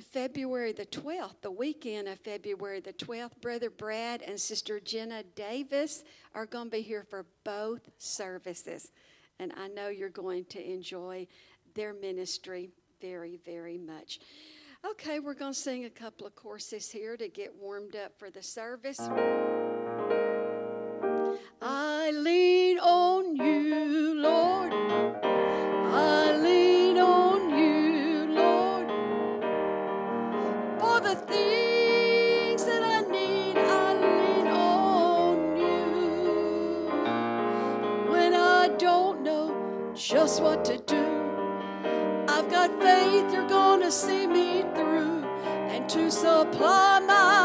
February the 12th, the weekend of February the 12th, Brother Brad and Sister Jenna Davis are going to be here for both services. And I know you're going to enjoy their ministry very, very much. Okay, we're going to sing a couple of courses here to get warmed up for the service. I lean faith you're to see me through. And to supply my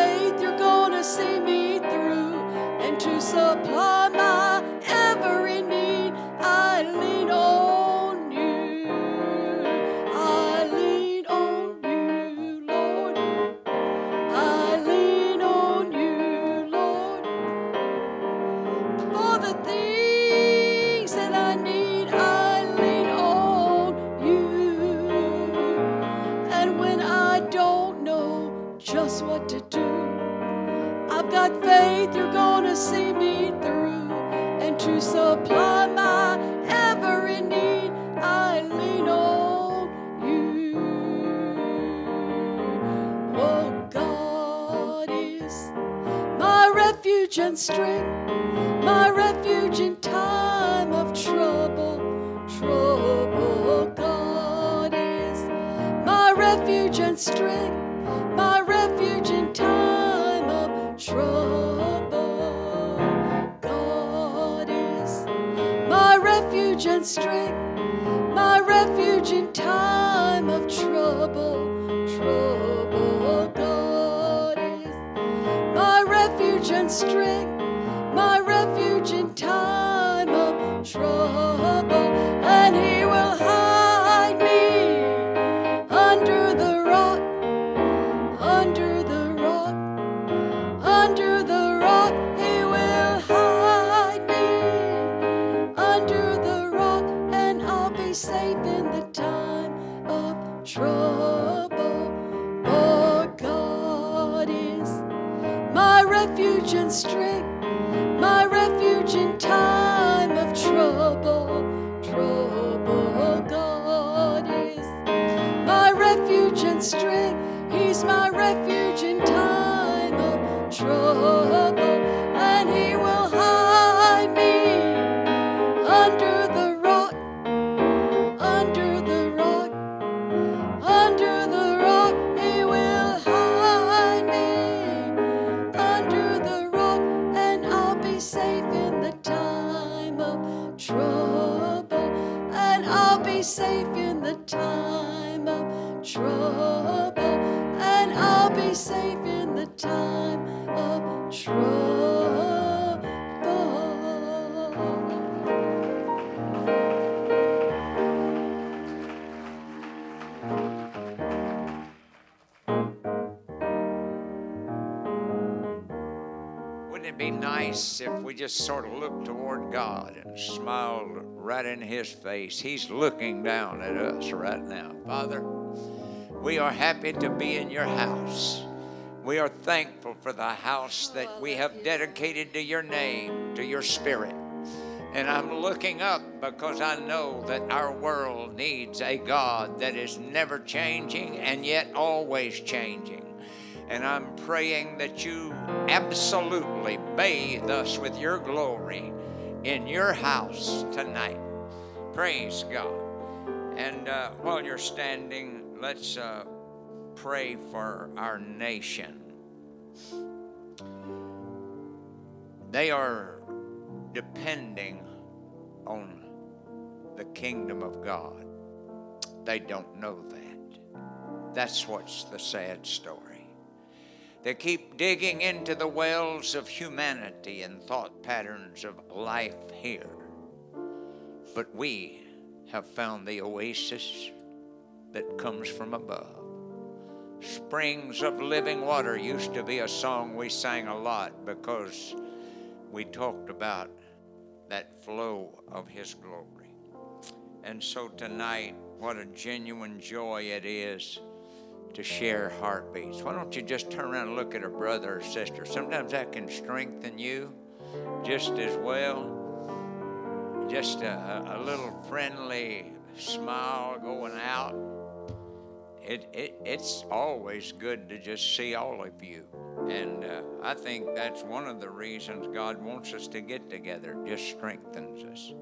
faith you're gonna see me through. And to supply refuge and strength, my refuge in time of trouble. Trouble, God is my refuge and strength, my refuge in time of trouble. God is my refuge and strength, refuge right in His face? He's looking down at us right now. Father, we are happy to be in your house. We are thankful for the house that we have dedicated to your name, to your spirit. And I'm looking up because I know that our world needs a God that is never changing and yet always changing. And I'm praying that you absolutely bathe us with your glory in your house tonight. Praise God. And uh, while you're standing, let's uh, pray for our nation. They are depending on the kingdom of God. They don't know that. That's what's the sad story. They keep digging into the wells of humanity and thought patterns of life here. But we have found the oasis that comes from above. Springs of living water used to be a song we sang a lot because we talked about that flow of His glory. And so tonight, what a genuine joy it is to share heartbeats. Why don't you just turn around and look at a brother or sister? Sometimes that can strengthen you just as well. Just a, a little friendly smile going out. It, it, it's always good to just see all of you. And uh, I think that's one of the reasons God wants us to get together, just strengthens us.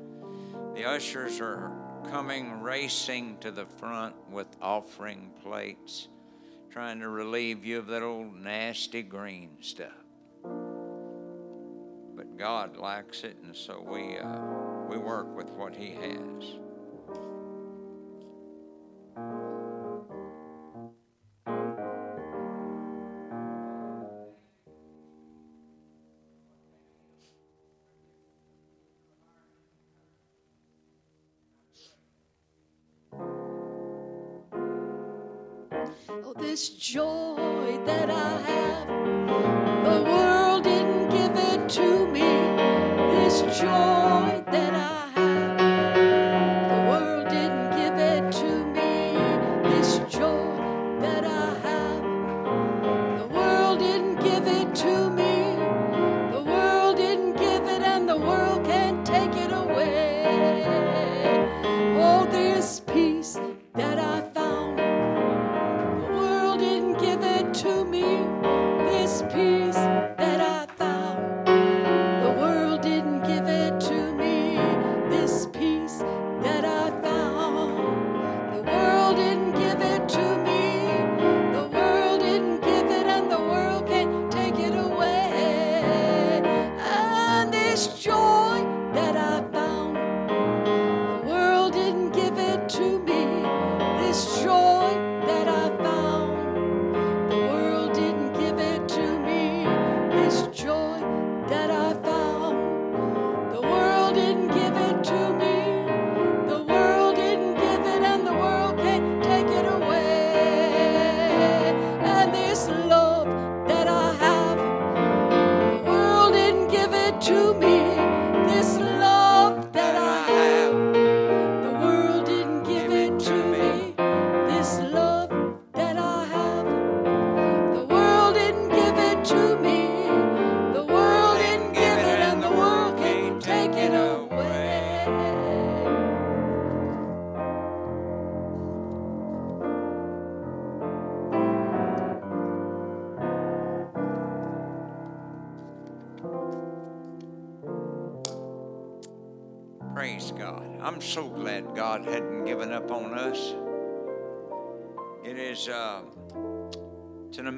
The ushers are coming racing to the front with offering plates trying to relieve you of that old nasty green stuff. But God likes it, and so we, uh, we work with what He has. This joy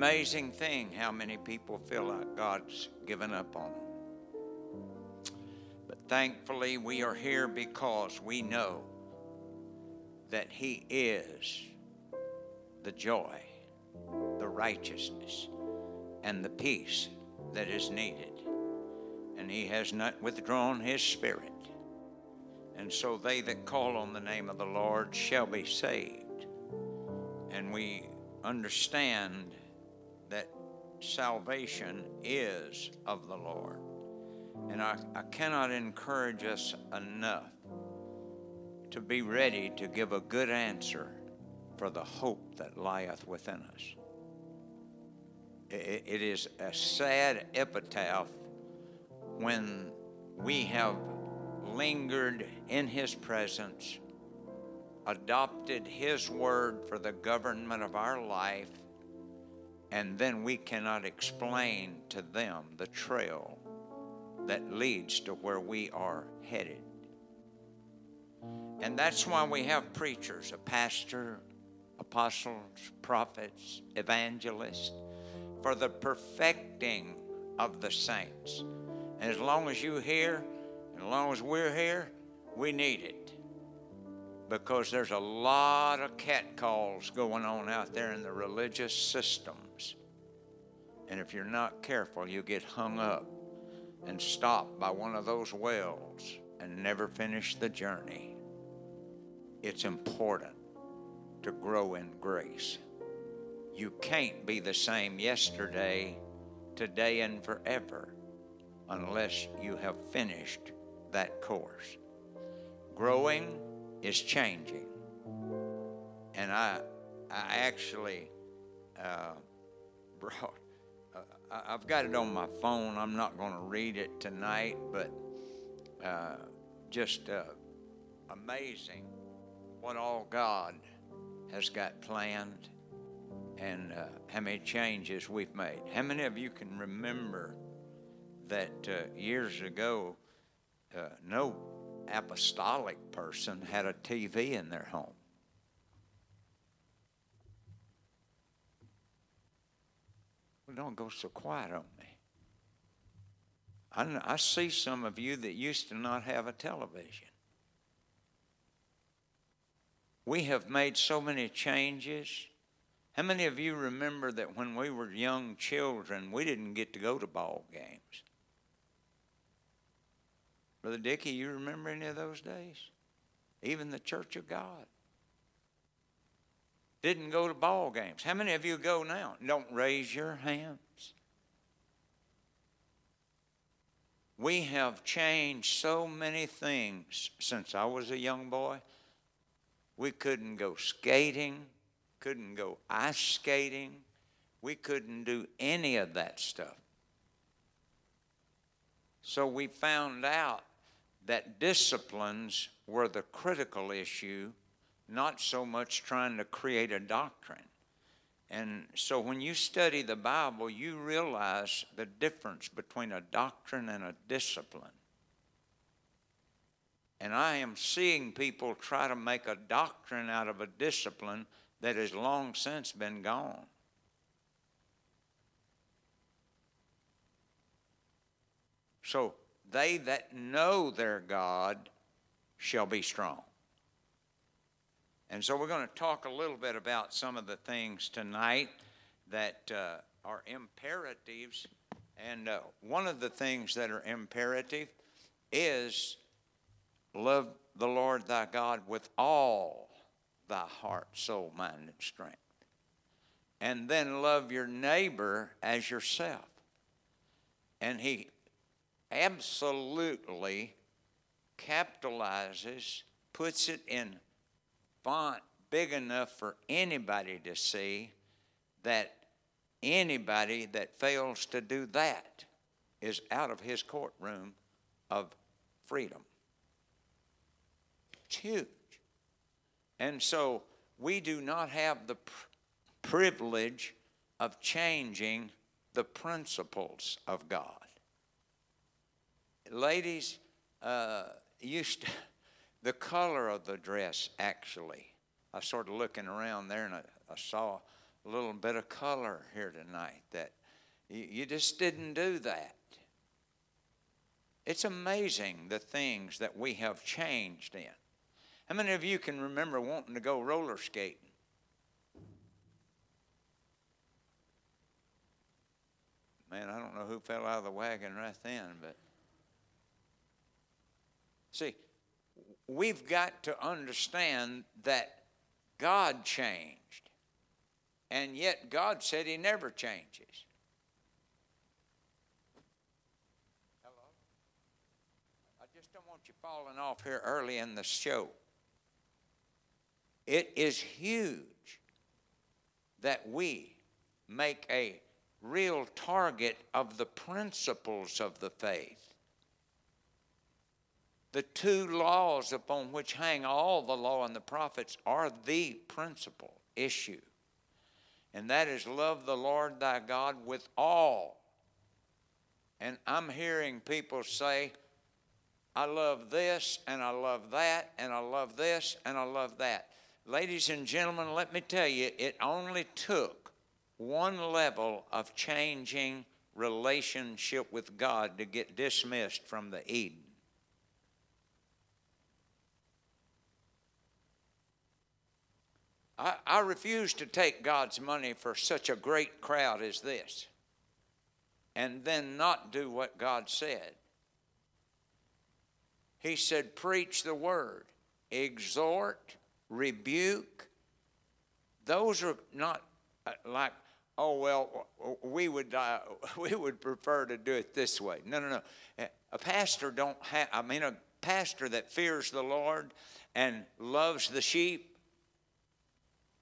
amazing thing how many people feel like God's given up on them. But thankfully, we are here because we know that He is the joy, the righteousness, and the peace that is needed. And He has not withdrawn His Spirit. And so they that call on the name of the Lord shall be saved. And we understand that salvation is of the Lord. And I, I cannot encourage us enough to be ready to give a good answer for the hope that lieth within us. it, it is a sad epitaph when we have lingered in His presence, adopted His word for the government of our life, and then we cannot explain to them the trail that leads to where we are headed. And that's why we have preachers, a pastor, apostles, prophets, evangelists, for the perfecting of the saints. And as long as you hear, and as long as we're here, we need it because there's a lot of catcalls going on out there in the religious systems. And if you're not careful, you'll get hung up and stopped by one of those wells and never finish the journey. It's important to grow in grace. You can't be the same yesterday, today, and forever unless you have finished that course. Growing is changing. And I, I actually uh, brought, uh, I've got it on my phone. I'm not going to read it tonight, but uh, just uh, amazing what all God has got planned and uh, how many changes we've made. How many of you can remember that uh, years ago, no apostolic person had a TV in their home? Well, don't go so quiet on me. I, I see some of you that used to not have a television. We have made so many changes. How many of you remember that when we were young children, we didn't get to go to ball games? Brother Dickie, you remember any of those days? Even the Church of God didn't go to ball games. How many of you go now? Don't raise your hands. We have changed so many things since I was a young boy. We couldn't go skating, couldn't go ice skating. We couldn't do any of that stuff. So we found out that disciplines were the critical issue, not so much trying to create a doctrine. And so when you study the Bible, you realize the difference between a doctrine and a discipline. And I am seeing people try to make a doctrine out of a discipline that has long since been gone. So, they that know their God shall be strong. And so, we're going to talk a little bit about some of the things tonight that uh, are imperatives. And uh, one of the things that are imperative is Love the Lord thy God with all thy heart, soul, mind, and strength. And then love your neighbor as yourself. And he absolutely capitalizes, puts it in font big enough for anybody to see that anybody that fails to do that is out of his courtroom of freedom. It's huge. And so we do not have the pr- privilege of changing the principles of God. Ladies, uh, used to, the color of the dress actually. I started looking around there and I, I saw a little bit of color here tonight that you, you just didn't do that. It's amazing the things that we have changed in. How many of you can remember wanting to go roller skating? Man, I don't know who fell out of the wagon right then, but see, we've got to understand that God changed. And yet God said he never changes. Hello? I just don't want you falling off here early in the show. It is huge that we make a real target of the principles of the faith. The two laws upon which hang all the law and the prophets are the principal issue. And that is love the Lord thy God with all. And I'm hearing people say, I love this and I love that and I love this and I love that. Ladies and gentlemen, let me tell you, it only took one level of changing relationship with God to get dismissed from the Eden. I, I refuse to take God's money for such a great crowd as this. and then not do what God said. He said, Preach the word, exhort, rebuke. Those are not uh, like, oh, well, we would, uh, we would prefer to do it this way. No, no, no. A pastor don't have, I mean, a pastor that fears the Lord and loves the sheep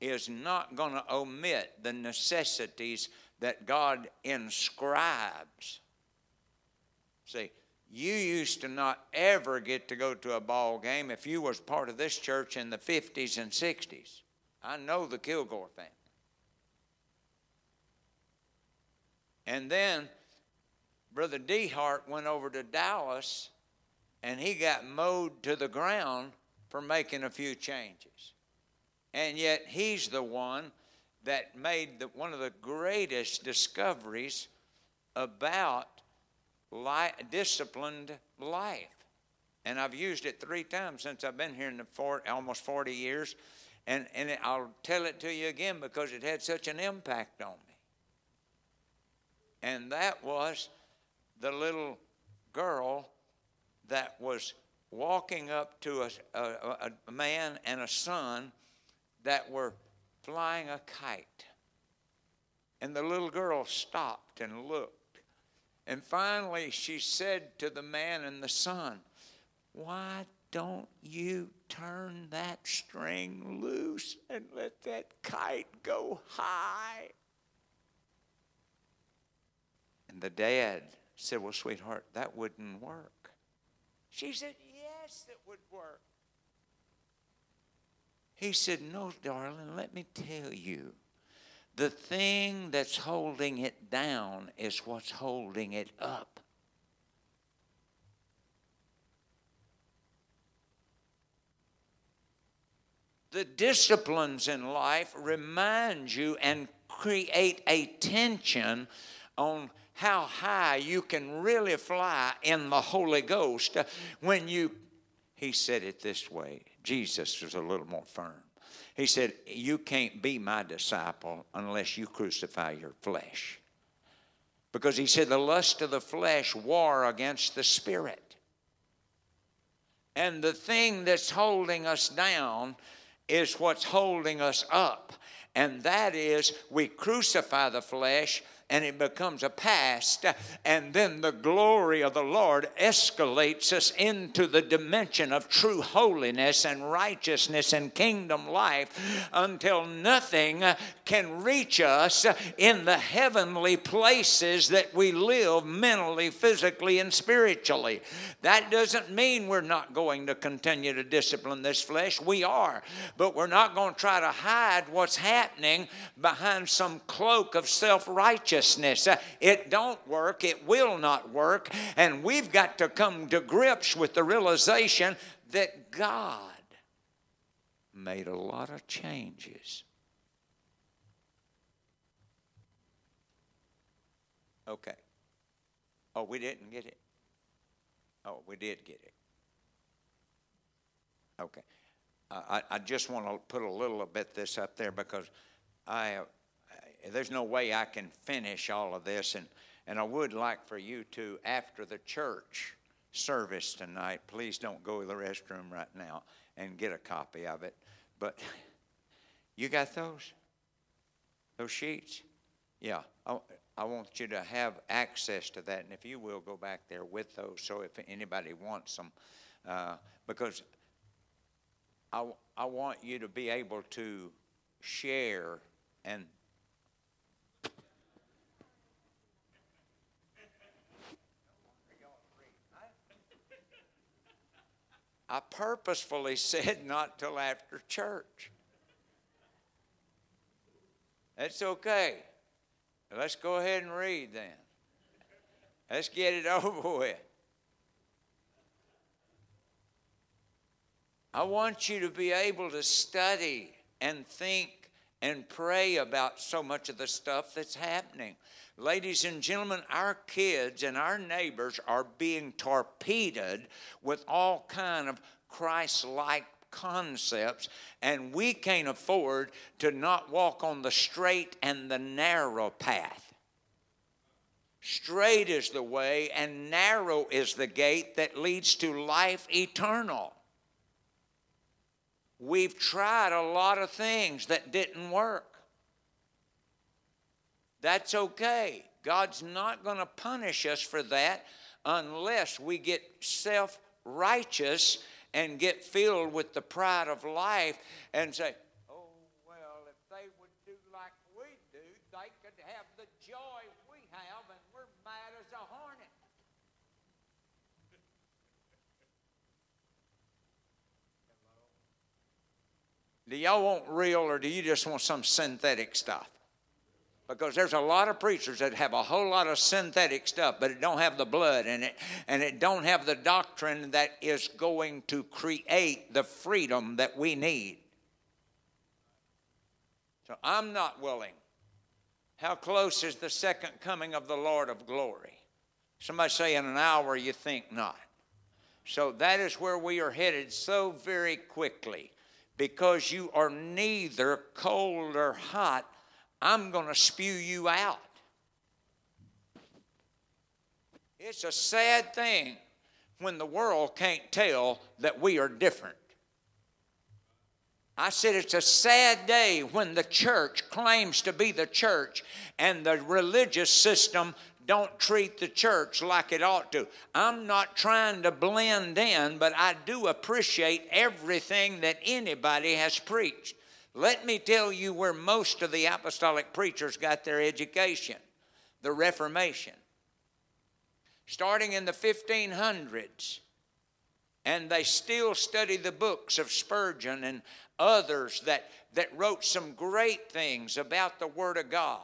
is not going to omit the necessities that God inscribes. See, you used to not ever get to go to a ball game if you was part of this church in the 50s and 60s. I know the Kilgore family. And then Brother Dehart went over to Dallas and he got mowed to the ground for making a few changes. And yet he's the one that made the, one of the greatest discoveries about disciplined life. And I've used it three times since I've been here in the four, almost 40 years. And, and I'll tell it to you again because it had such an impact on me. And that was the little girl that was walking up to a, a, a man and a son that were flying a kite. And the little girl stopped and looked. And finally, she said to the man and the son, Why don't you turn that string loose and let that kite go high? And the dad said, Well, sweetheart, that wouldn't work. She said, Yes, it would work. He said, No, darling, let me tell you. The thing that's holding it down is what's holding it up. The disciplines in life remind you and create a tension on how high you can really fly in the Holy Ghost when you, he said it this way. Jesus was a little more firm. He said, You can't be my disciple unless you crucify your flesh. Because he said, The lust of the flesh war against the spirit. And the thing that's holding us down is what's holding us up. And that is, we crucify the flesh and it becomes a past. And then the glory of the Lord escalates us into the dimension of true holiness and righteousness and kingdom life until nothing can reach us in the heavenly places that we live mentally, physically, and spiritually. That doesn't mean we're not going to continue to discipline this flesh. We are. But we're not going to try to hide what's happening behind some cloak of self righteousness righteousness. Uh, it don't work, it will not work, and we've got to come to grips with the realization that God made a lot of changes. Okay. Oh, we didn't get it. Oh, we did get it. Okay. I, I just want to put a little bit this up there because I there's no way I can finish all of this. And, and I would like for you to, after the church service tonight, please don't go to the restroom right now and get a copy of it. But you got those? Those sheets? Yeah. I, I want you to have access to that. And if you will, go back there with those so if anybody wants them. Uh, because I, I want you to be able to share and I purposefully said not till after church. That's okay. Let's go ahead and read then. Let's get it over with. I want you to be able to study and think and pray about so much of the stuff that's happening. Ladies and gentlemen, our kids and our neighbors are being torpedoed with all kind of Christ-like concepts and we can't afford to not walk on the straight and the narrow path. Straight is the way, and narrow is the gate that leads to life eternal. We've tried a lot of things that didn't work. That's okay. God's not going to punish us for that unless we get self righteous and get filled with the pride of life and say, oh, well, if they would do like we do, they could have the joy we have, and we're mad as a hornet. Do y'all want real or do you just want some synthetic stuff? Because there's a lot of preachers that have a whole lot of synthetic stuff but it don't have the blood in it and it don't have the doctrine that is going to create the freedom that we need. So i'm not willing. How close is the second coming of the lord of glory? Somebody say in an hour you think not. So that is where we are headed so very quickly because you are neither cold or hot I'm going to spew you out. It's a sad thing when the world can't tell that we are different. I said it's a sad day when the church claims to be the church and the religious system don't treat the church like it ought to. I'm not trying to blend in, but I do appreciate everything that anybody has preached. Let me tell you where most of the apostolic preachers got their education the Reformation. Starting in the 1500s, and they still study the books of Spurgeon and others that, that wrote some great things about the Word of God.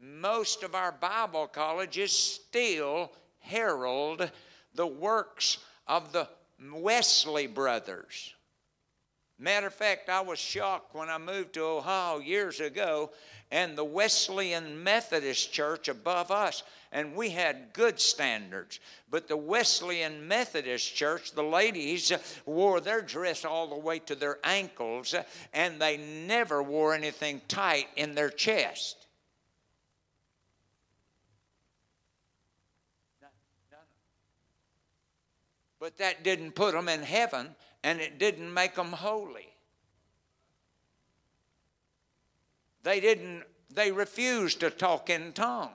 Most of our Bible colleges still herald the works of the Wesley brothers. Matter of fact, I was shocked when I moved to Ohio years ago, and the Wesleyan Methodist Church above us, and we had good standards. But the Wesleyan Methodist Church, the ladies wore their dress all the way to their ankles, and they never wore anything tight in their chest. But that didn't put them in heaven and it didn't make them holy. They didn't, they refused to talk in tongues.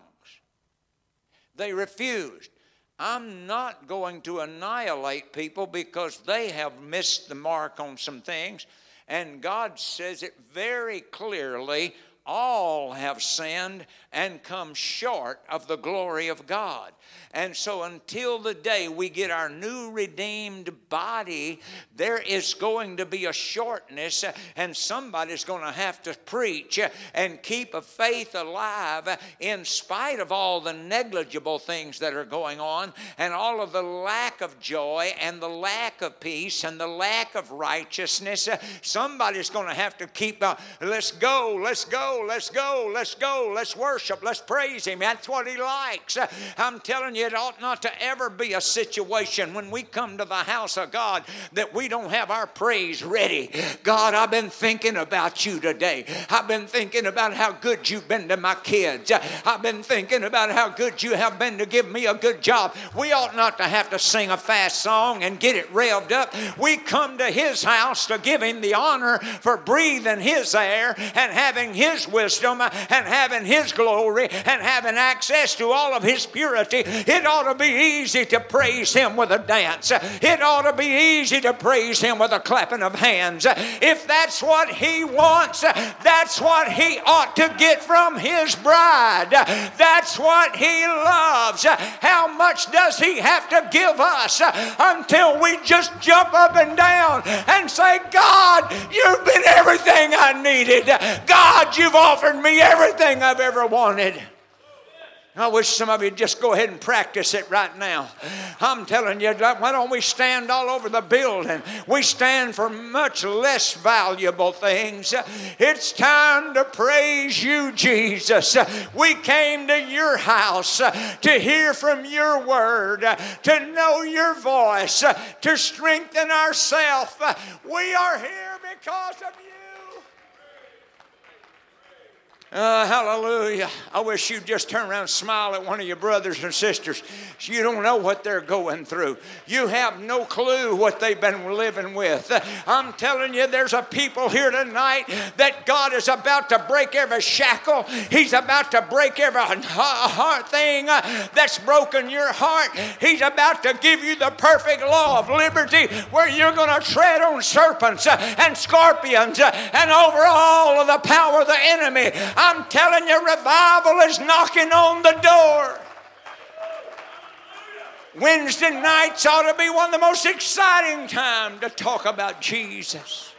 They refused. I'm not going to annihilate people because they have missed the mark on some things. And God says it very clearly all have sinned and come short of the glory of God. And so, until the day we get our new redeemed body, there is going to be a shortness, and somebody's going to have to preach and keep a faith alive in spite of all the negligible things that are going on and all of the lack of joy and the lack of peace and the lack of righteousness. Somebody's going to have to keep, uh, let's go, let's go, let's go, let's go, let's worship, let's praise Him. That's what He likes. I'm telling you, it ought not to ever be a situation when we come to the house of God that we don't have our praise ready. God, I've been thinking about you today. I've been thinking about how good you've been to my kids. I've been thinking about how good you have been to give me a good job. We ought not to have to sing a fast song and get it revved up. We come to His house to give Him the honor for breathing His air and having His wisdom and having His glory and having access to all of His purity. It ought to be easy to praise Him with a dance. It ought to be easy to praise Him with a clapping of hands. If that's what He wants, that's what He ought to get from His bride. That's what He loves. How much does He have to give us until we just jump up and down and say, God, you've been everything I needed. God, you've offered me everything I've ever wanted. I wish some of you just go ahead and practice it right now. I'm telling you, why don't we stand all over the building? We stand for much less valuable things. It's time to praise you, Jesus. We came to your house to hear from your word, to know your voice, to strengthen ourselves. We are here because of you. Uh, hallelujah. I wish you'd just turn around and smile at one of your brothers and sisters. You don't know what they're going through. You have no clue what they've been living with. I'm telling you, there's a people here tonight that God is about to break every shackle. He's about to break every heart thing that's broken your heart. He's about to give you the perfect law of liberty where you're going to tread on serpents and scorpions and over all of the power of the enemy. I'm telling you, revival is knocking on the door. Wednesday nights ought to be one of the most exciting times to talk about Jesus.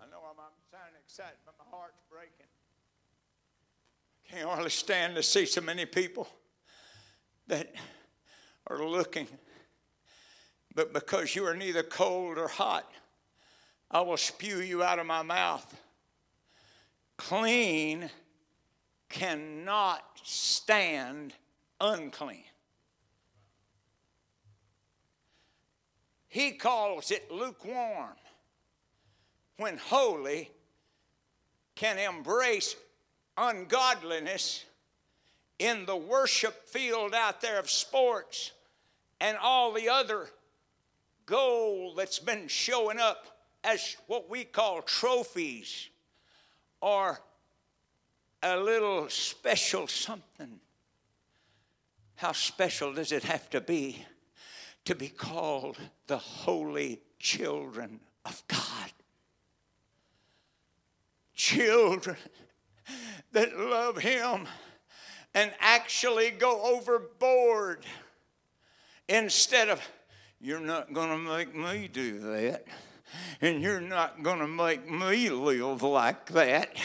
I know I'm, I'm sounding excited, but my heart's breaking. Can't hardly stand to see so many people that are looking. But because you are neither cold or hot, I will spew you out of my mouth. Clean cannot stand unclean. He calls it lukewarm when holy can embrace ungodliness in the worship field out there of sports and all the other gold that's been showing up as what we call trophies or a little special something. How special does it have to be to be called the holy children of God? Children that love Him and actually go overboard instead of, you're not going to make me do that and you're not going to make me live like that,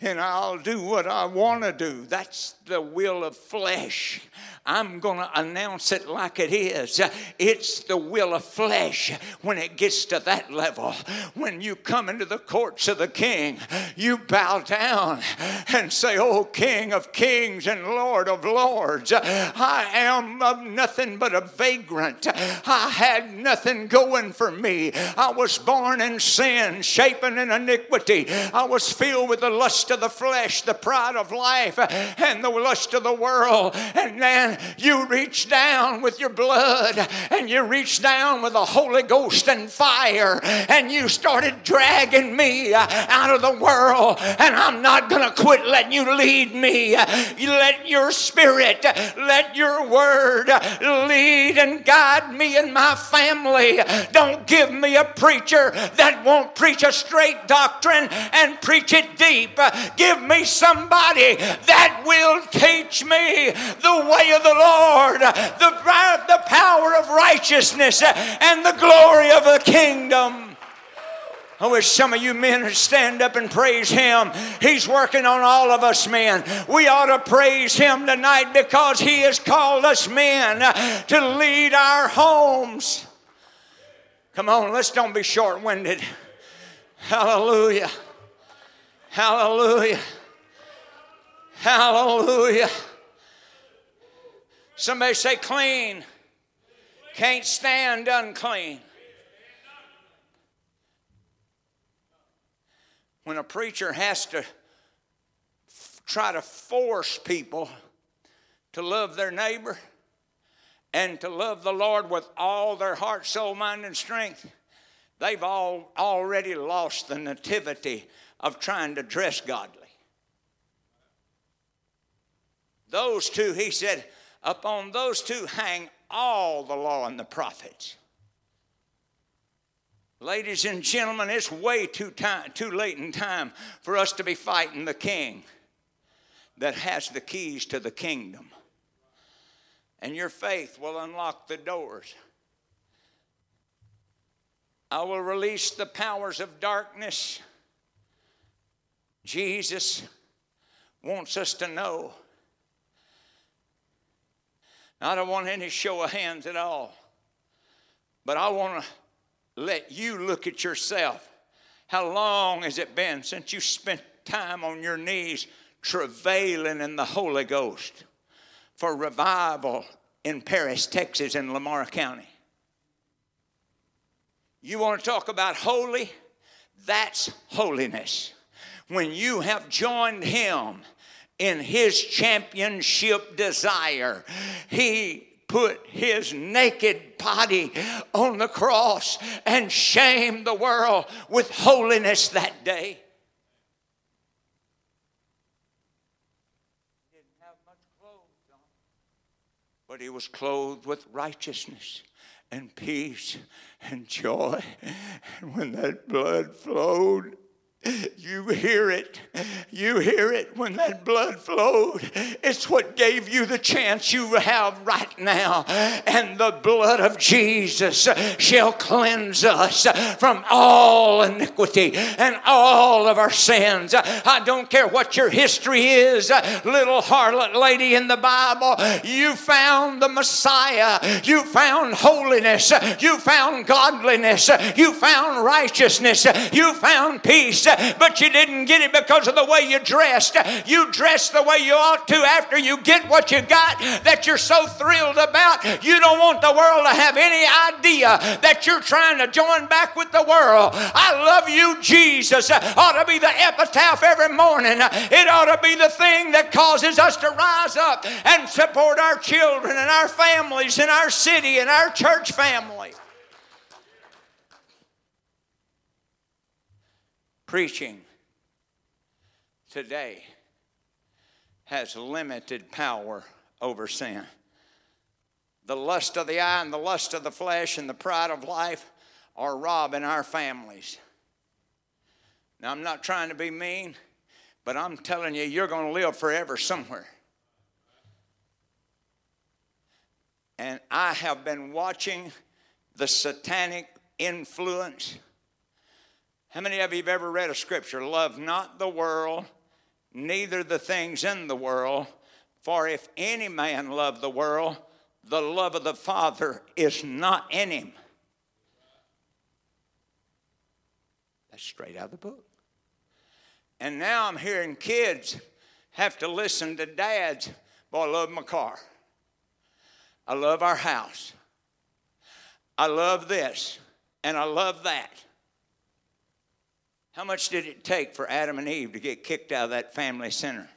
and I'll do what I want to do. That's the will of flesh. I'm going to announce it like it is. It's the will of flesh when it gets to that level. When you come into the courts of the king, you bow down and say, Oh, King of kings and Lord of lords, I am of nothing but a vagrant. I had nothing going for me. I was born in sin, shapen in iniquity. I was filled with the lust of the flesh, the pride of life, and the lust of the world. And then you reach down with your blood and you reach down with the Holy Ghost and fire, and you started dragging me out of the world. And I'm not going to quit letting you lead me. You let your spirit, let your word lead and guide me and my family. Don't give me a preacher that won't preach a straight doctrine and preach it deep. Give me somebody that will teach me the way of the Lord, the, the power of righteousness and the glory of the kingdom. I wish some of you men would stand up and praise Him. He's working on all of us men. We ought to praise Him tonight because He has called us men to lead our homes. Come on, let's don't be short winded. Hallelujah. Hallelujah. Hallelujah. Somebody say clean. Can't stand unclean. When a preacher has to try to force people to love their neighbor, and to love the Lord with all their heart, soul, mind, and strength, they've all already lost the nativity of trying to dress godly. Those two, he said, upon those two hang all the law and the prophets. Ladies and gentlemen, it's way too, time, too late in time for us to be fighting the king that has the keys to the kingdom and your faith will unlock the doors. I will release the powers of darkness. Jesus wants us to know. I don't want any show of hands at all, but I want to let you look at yourself. How long has it been since you spent time on your knees travailing in the Holy Ghost? For revival in Paris, Texas, in Lamar County. You want to talk about holy? That's holiness. When you have joined Him in His championship desire, He put his naked body on the cross and shamed the world with holiness that day. He didn't have much clothes on, but he was clothed with righteousness and peace and joy. And when that blood flowed, you hear it. You hear it when that blood flowed. It's what gave you the chance you have right now. And the blood of Jesus shall cleanse us from all iniquity and all of our sins. I don't care what your history is, little harlot lady in the Bible, you found the Messiah. You found holiness. You found godliness. You found righteousness. You found peace but you didn't get it because of the way you dressed. You dressed the way you ought to after you get what you got that you're so thrilled about. You don't want the world to have any idea that you're trying to join back with the world. I love you, Jesus. Ought to be the epitaph every morning. It ought to be the thing that causes us to rise up and support our children and our families and our city and our church family. Preaching today has limited power over sin. The lust of the eye and the lust of the flesh and the pride of life are robbing our families. Now, I'm not trying to be mean, but I'm telling you, you're going to live forever somewhere. And I have been watching the satanic influence how many of you have ever read a scripture? Love not the world, neither the things in the world. For if any man love the world, the love of the Father is not in him. That's straight out of the book. And now I'm hearing kids have to listen to dads. Boy, I love my car. I love our house. I love this. And I love that. How much did it take for Adam and Eve to get kicked out of that family center?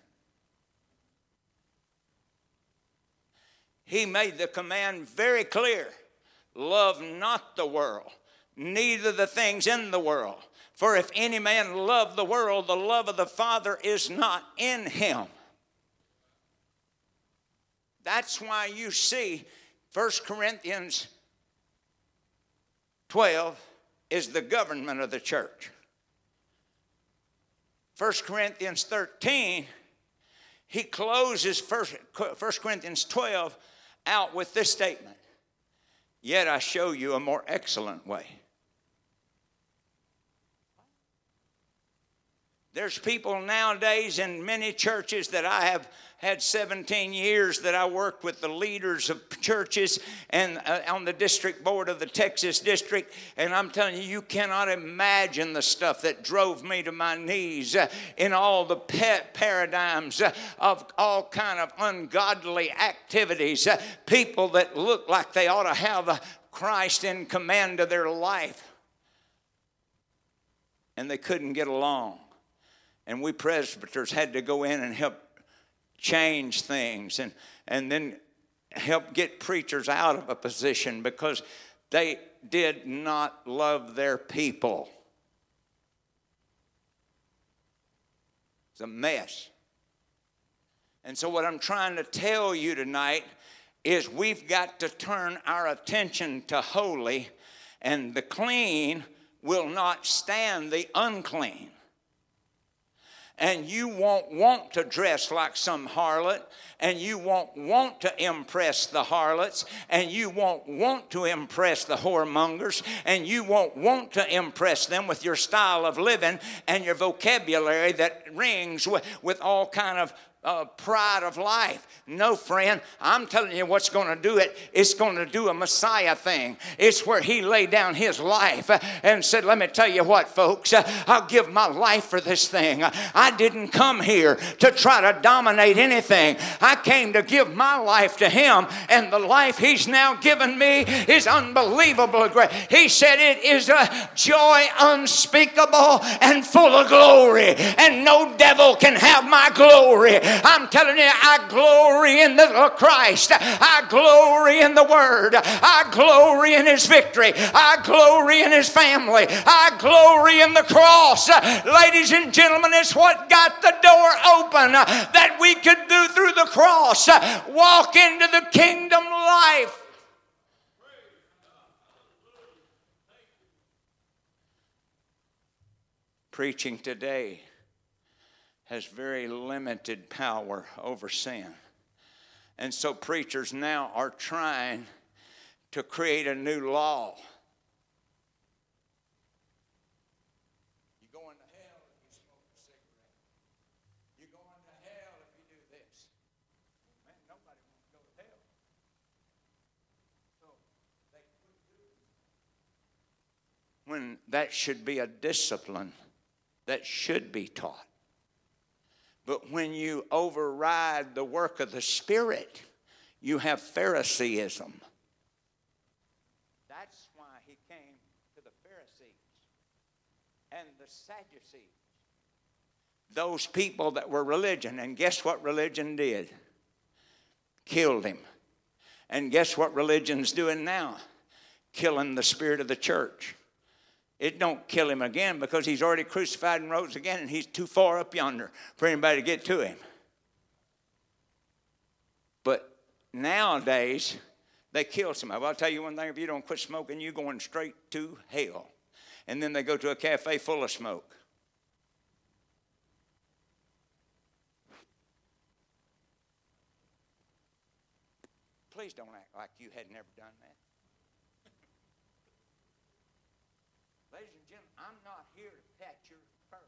He made the command very clear love not the world, neither the things in the world. For if any man love the world, the love of the Father is not in him. That's why you see 1 Corinthians 12 is the government of the church. 1 Corinthians 13, he closes 1 Corinthians 12 out with this statement Yet I show you a more excellent way. There's people nowadays in many churches that I have had 17 years that I worked with the leaders of churches and uh, on the district board of the Texas district. And I'm telling you, you cannot imagine the stuff that drove me to my knees uh, in all the pet paradigms uh, of all kind of ungodly activities. Uh, people that look like they ought to have Christ in command of their life. And they couldn't get along and we presbyters had to go in and help change things and, and then help get preachers out of a position because they did not love their people. It's a mess. And so, what I'm trying to tell you tonight is we've got to turn our attention to holy, and the clean will not stand the unclean and you won't want to dress like some harlot, and you won't want to impress the harlots, and you won't want to impress the whoremongers, and you won't want to impress them with your style of living and your vocabulary that rings with, with all kind of uh, pride of life. No, friend, I'm telling you what's going to do it. It's going to do a Messiah thing. It's where He laid down His life and said, Let me tell you what, folks, I'll give my life for this thing. I didn't come here to try to dominate anything. I came to give my life to Him, and the life He's now given me is unbelievably great. He said, It is a joy unspeakable and full of glory, and no devil can have my glory. I'm telling you, I glory in the Christ. I glory in the Word. I glory in His victory. I glory in His family. I glory in the cross. Ladies and gentlemen, it's what got the door open that we could do through the cross. Walk into the kingdom life. Preaching today has very limited power over sin. And so preachers now are trying to create a new law. You go into hell if you smoke a cigarette. You go into hell if you do this. Man, nobody wants to go to hell. So they quit doing. When that should be a discipline that should be taught. But when you override the work of the Spirit, you have Phariseeism. That's why he came to the Pharisees and the Sadducees. Those people that were religion. And guess what religion did? Killed him. And guess what religion's doing now? Killing the spirit of the church it don't kill him again because he's already crucified and rose again and he's too far up yonder for anybody to get to him. But nowadays, they kill somebody. I'll tell you one thing if you don't quit smoking, you're going straight to hell. And then they go to a cafe full of smoke. Please don't act like you had never done that. I'm not here to pat your fur.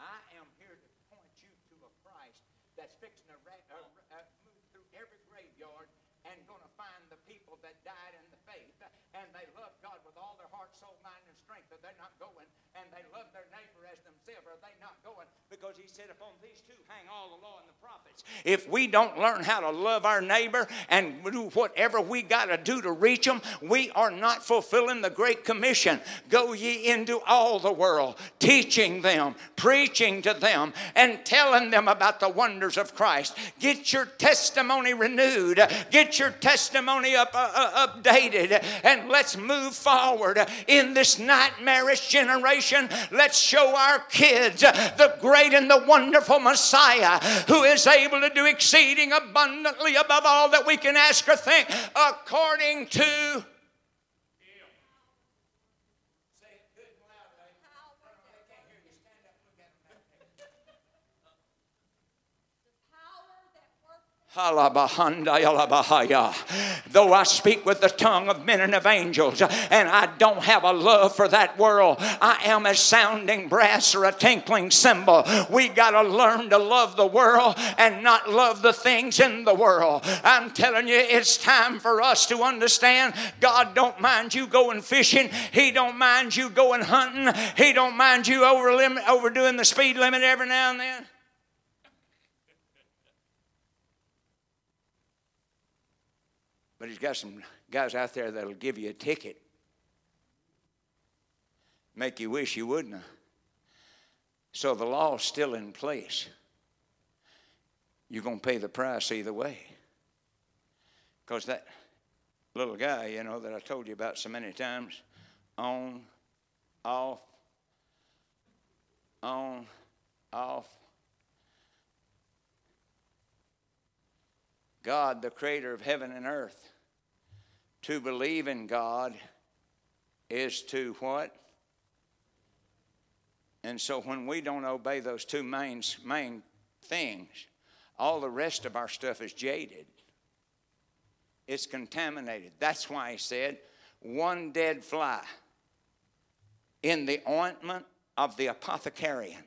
I am here to point you to a Christ that's fixing to ra- uh, uh, move through every graveyard and going to find the people that died in the faith and they love God with all their heart, soul, mind, and strength, but they're not going, and they love their neighbor as themselves, are they not going? Because he said, Upon these two hang all the law and the prophets. If we don't learn how to love our neighbor and do whatever we got to do to reach them, we are not fulfilling the Great Commission. Go ye into all the world, teaching them, preaching to them, and telling them about the wonders of Christ. Get your testimony renewed, get your testimony up, uh, uh, updated, and let's move forward in this nightmarish generation. Let's show our kids the great and the wonderful Messiah who is able to do exceeding abundantly above all that we can ask or think according to Though I speak with the tongue of men and of angels, and I don't have a love for that world, I am a sounding brass or a tinkling cymbal. We got to learn to love the world and not love the things in the world. I'm telling you, it's time for us to understand God don't mind you going fishing, He don't mind you going hunting, He don't mind you over overdoing the speed limit every now and then. But he's got some guys out there that'll give you a ticket, make you wish you wouldn't. So the law's still in place. You're going to pay the price either way. Because that little guy, you know, that I told you about so many times, on, off, on, off. God, the creator of heaven and earth, to believe in God is to what? And so when we don't obey those two main, main things, all the rest of our stuff is jaded. It's contaminated. That's why he said, one dead fly in the ointment of the apothecarian.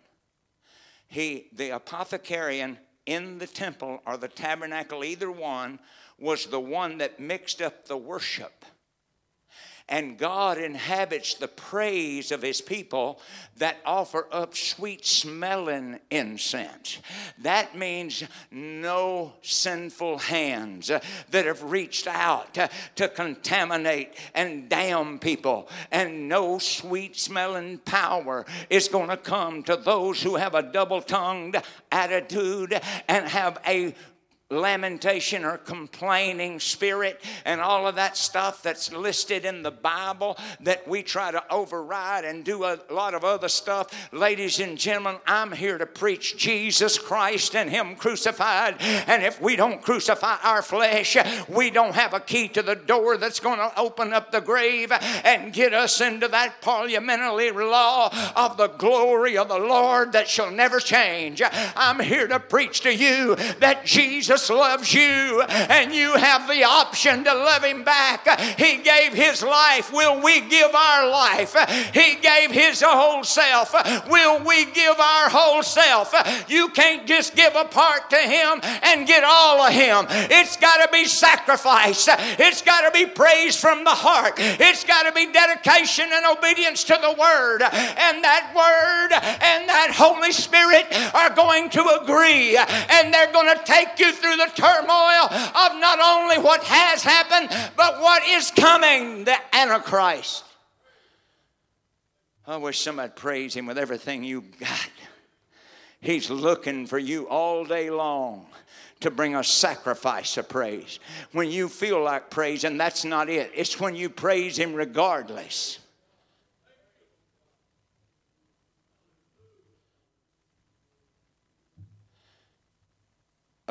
He, the apothecarian in the temple or the tabernacle, either one, was the one that mixed up the worship and God inhabits the praise of his people that offer up sweet smelling incense. That means no sinful hands that have reached out to, contaminate and damn people, and no sweet smelling power is going to come to those who have a double tongued attitude and have a lamentation or complaining spirit and all of that stuff that's listed in the Bible that we try to override and do a lot of other stuff. Ladies and gentlemen, I'm here to preach Jesus Christ and Him crucified. And if we don't crucify our flesh, we don't have a key to the door that's going to open up the grave and get us into that parliamentary law of the glory of the Lord that shall never change. I'm here to preach to you that Jesus Jesus loves you and you have the option to love him back. He gave his life. Will we give our life? He gave his whole self. Will we give our whole self? You can't just give a part to him and get all of him. It's got to be sacrifice. It's got to be praise from the heart. It's got to be dedication and obedience to the word. And that word and that Holy Spirit are going to agree and they're going to take you through through the turmoil of not only what has happened, but what is coming the Antichrist. I wish somebody praise him with everything you got. He's looking for you all day long to bring a sacrifice of praise. When you feel like praising, that's not it. It's when you praise Him regardless.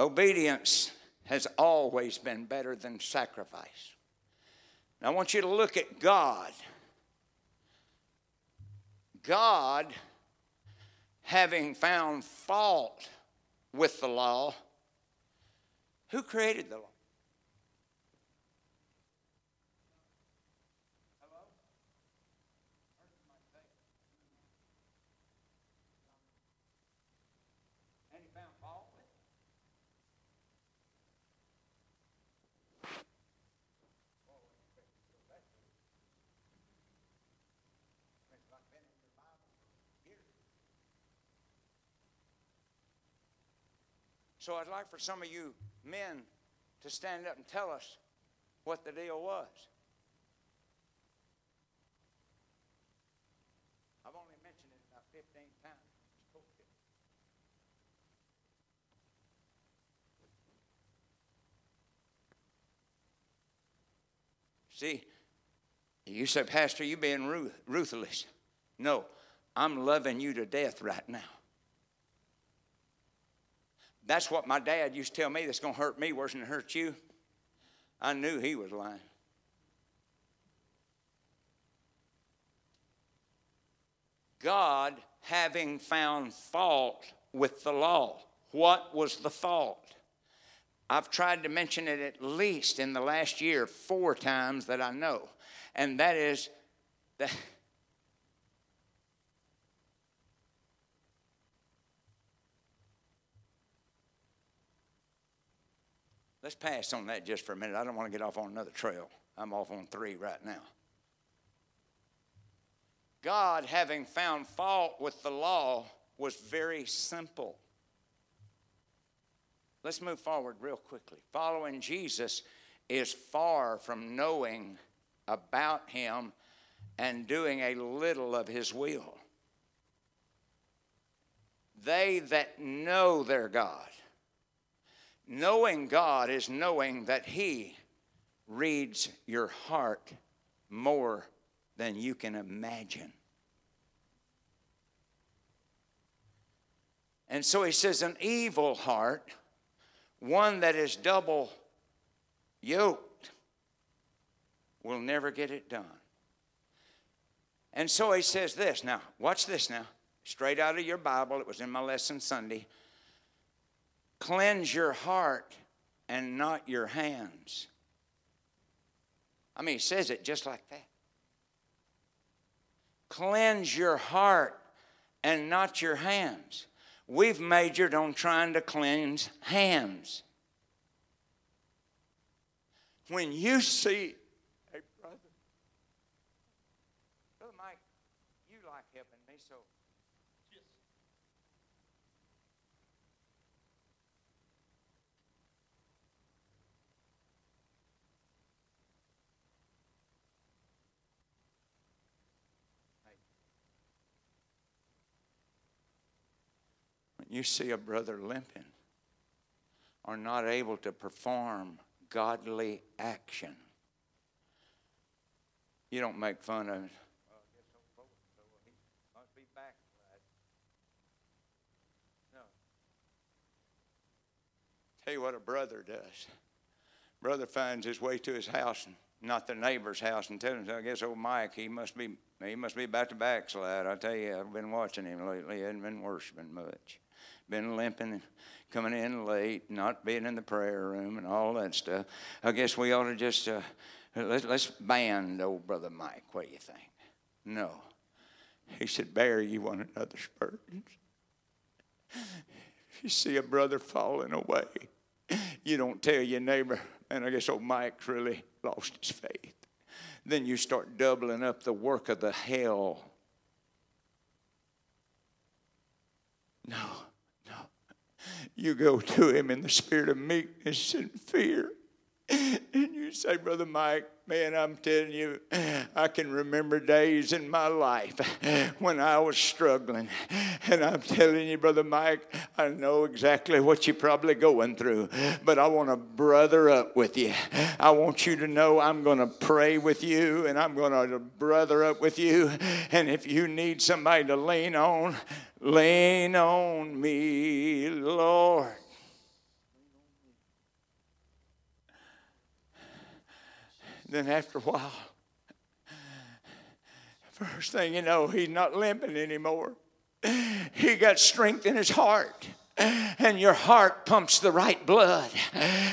Obedience has always been better than sacrifice. Now, I want you to look at God. God, having found fault with the law, who created the law? So I'd like for some of you men to stand up and tell us what the deal was. I've only mentioned it about 15 times. See, you say, Pastor, you're being ruthless. No, I'm loving you to death right now. That's what my dad used to tell me that's going to hurt me worse than it hurt you. I knew he was lying. God having found fault with the law. What was the fault? I've tried to mention it at least in the last year four times that I know, and that is that Let's pass on that just for a minute. I don't want to get off on another trail. I'm off on three right now. God, having found fault with the law, was very simple. Let's move forward real quickly. Following Jesus is far from knowing about Him and doing a little of His will. They that know their God Knowing God is knowing that He reads your heart more than you can imagine. And so he says, an evil heart, one that is double yoked, will never get it done. And so he says this. Now, watch this now. Straight out of your Bible. It was in my lesson Sunday. Cleanse your heart and not your hands. I mean, he says it just like that. Cleanse your heart and not your hands. we've majored on trying to cleanse hands. When you see a brother, Brother Mike, you like helping me, so you see a brother limping or not able to perform godly action, you don't make fun of it. Tell you what a brother does. Brother finds his way to his house, not the neighbor's house, and tells him, I guess old Mike, he must be he must be about to backslide. I tell you, I've been watching him lately. He hasn't been worshiping much been limping and coming in late, not being in the prayer room, and all that stuff. I guess we ought to just uh, let's, let's band old brother Mike. What do you think? No. He said, "Bear you one another's burdens." If you see a brother falling away, you don't tell your neighbor, And I guess old Mike's really lost his faith." Then you start doubling up the work of the hell. No. You go to him in the spirit of meekness and fear. And you say, Brother Mike, man, I'm telling you, I can remember days in my life when I was struggling. And I'm telling you, Brother Mike, I know exactly what you're probably going through, but I want to brother up with you. I want you to know I'm going to pray with you and I'm going to brother up with you. And if you need somebody to lean on, lean on me, Lord. Then after a while, first thing you know, he's not limping anymore. He got strength in his heart and your heart pumps the right blood,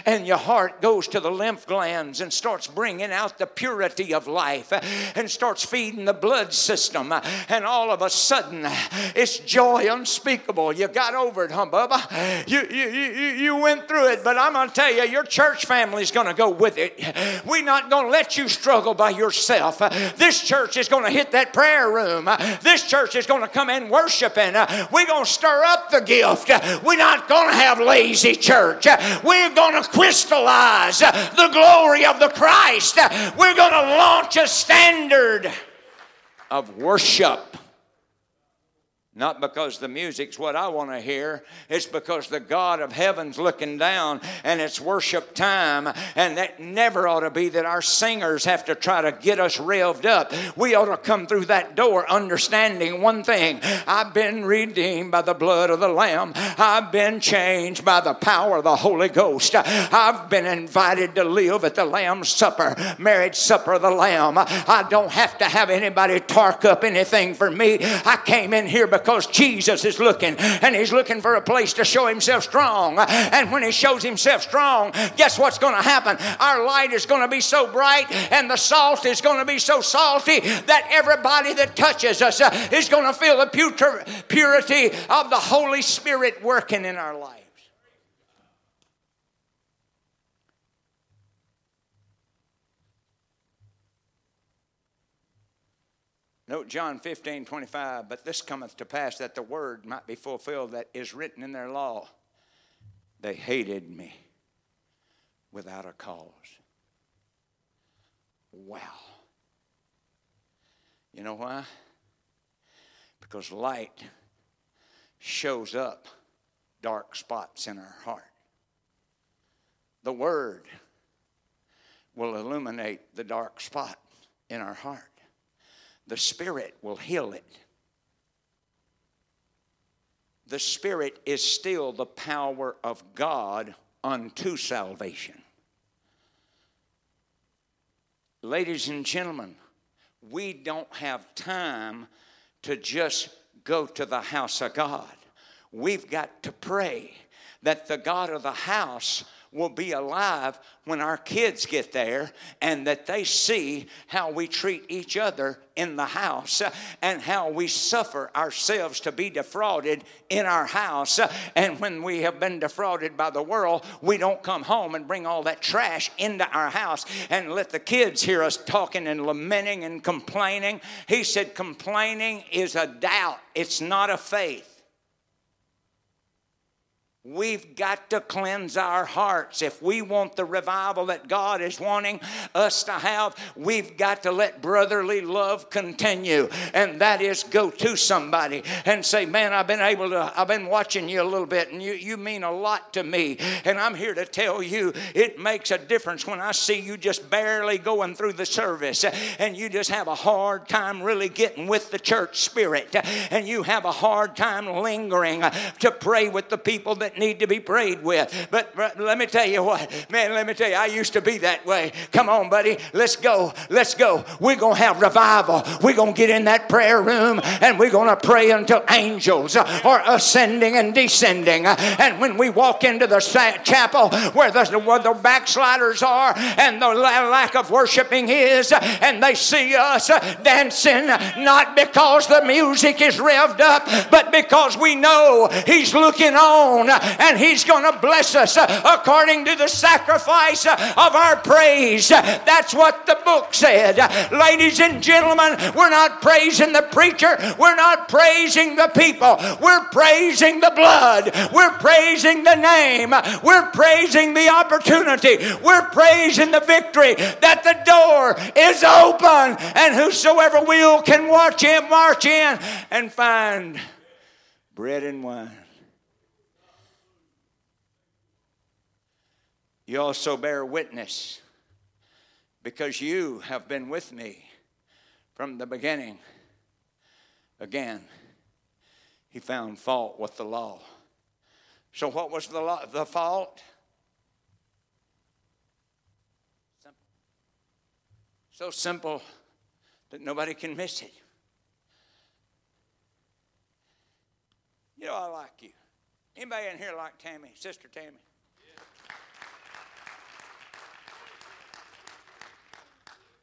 and your heart goes to the lymph glands and starts bringing out the purity of life and starts feeding the blood system, and all of a sudden it's joy unspeakable. You got over it, huh, Bubba? You, you, you, you went through it, but I'm going to tell you, your church family's going to go with it. We're not going to let you struggle by yourself. This church is going to hit that prayer room. This church is going to come in worshiping. We're going to stir up the gift. We're not going to have lazy church. We're going to crystallize the glory of the Christ. We're going to launch a standard of worship. Not because the music's what I want to hear. It's because the God of heaven's looking down and it's worship time. And that never ought to be that our singers have to try to get us revved up. We ought to come through that door understanding one thing I've been redeemed by the blood of the Lamb, I've been changed by the power of the Holy Ghost. I've been invited to live at the Lamb's Supper, marriage supper of the Lamb. I don't have to have anybody tark up anything for me. I came in here because because Jesus is looking and he's looking for a place to show himself strong. And when he shows himself strong, guess what's going to happen? Our light is going to be so bright and the salt is going to be so salty that everybody that touches us uh, is going to feel the purity of the Holy Spirit working in our life. Note John 15, 25, but this cometh to pass that the word might be fulfilled that is written in their law. They hated me without a cause. Wow. You know why? Because light shows up dark spots in our heart. The Word will illuminate the dark spot in our heart the Spirit will heal it. The Spirit is still the power of God unto salvation. Ladies and gentlemen, we don't have time to just go to the house of God. We've got to pray that the God of the house will be alive when our kids get there and that they see how we treat each other in the house and how we suffer ourselves to be defrauded in our house. And when we have been defrauded by the world, we don't come home and bring all that trash into our house and let the kids hear us talking and lamenting and complaining. He said, complaining is a doubt, it's not a faith. We've got to cleanse our hearts. If we want the revival that God is wanting us to have, we've got to let brotherly love continue. And that is go to somebody and say, Man, I've been able to, I've been watching you a little bit, and you, you mean a lot to me. And I'm here to tell you it makes a difference when I see you just barely going through the service and you just have a hard time really getting with the church spirit and you have a hard time lingering to pray with the people that need to be prayed with. But, but let me tell you what, man, let me tell you, I used to be that way. Come on, buddy, let's go, let's go. We're going to have revival. We're going to get in that prayer room and we're going to pray until angels are ascending and descending. And when we walk into the chapel where the, where the backsliders are and the lack of worshiping is, and they see us dancing, not because the music is revved up, but because we know He's looking on Uh, and He's going to bless us uh, according to the sacrifice uh, of our praise. That's what the book said. Ladies and gentlemen, we're not praising the preacher, we're not praising the people, we're praising the blood, we're praising the name, we're praising the opportunity, we're praising the victory that the door is open and whosoever will can watch him march in and find bread and wine. You also bear witness because you have been with me from the beginning. Again, he found fault with the law. So, what was the, law, the fault? So simple that nobody can miss it. You know, I like you. Anybody in here like Tammy, Sister Tammy?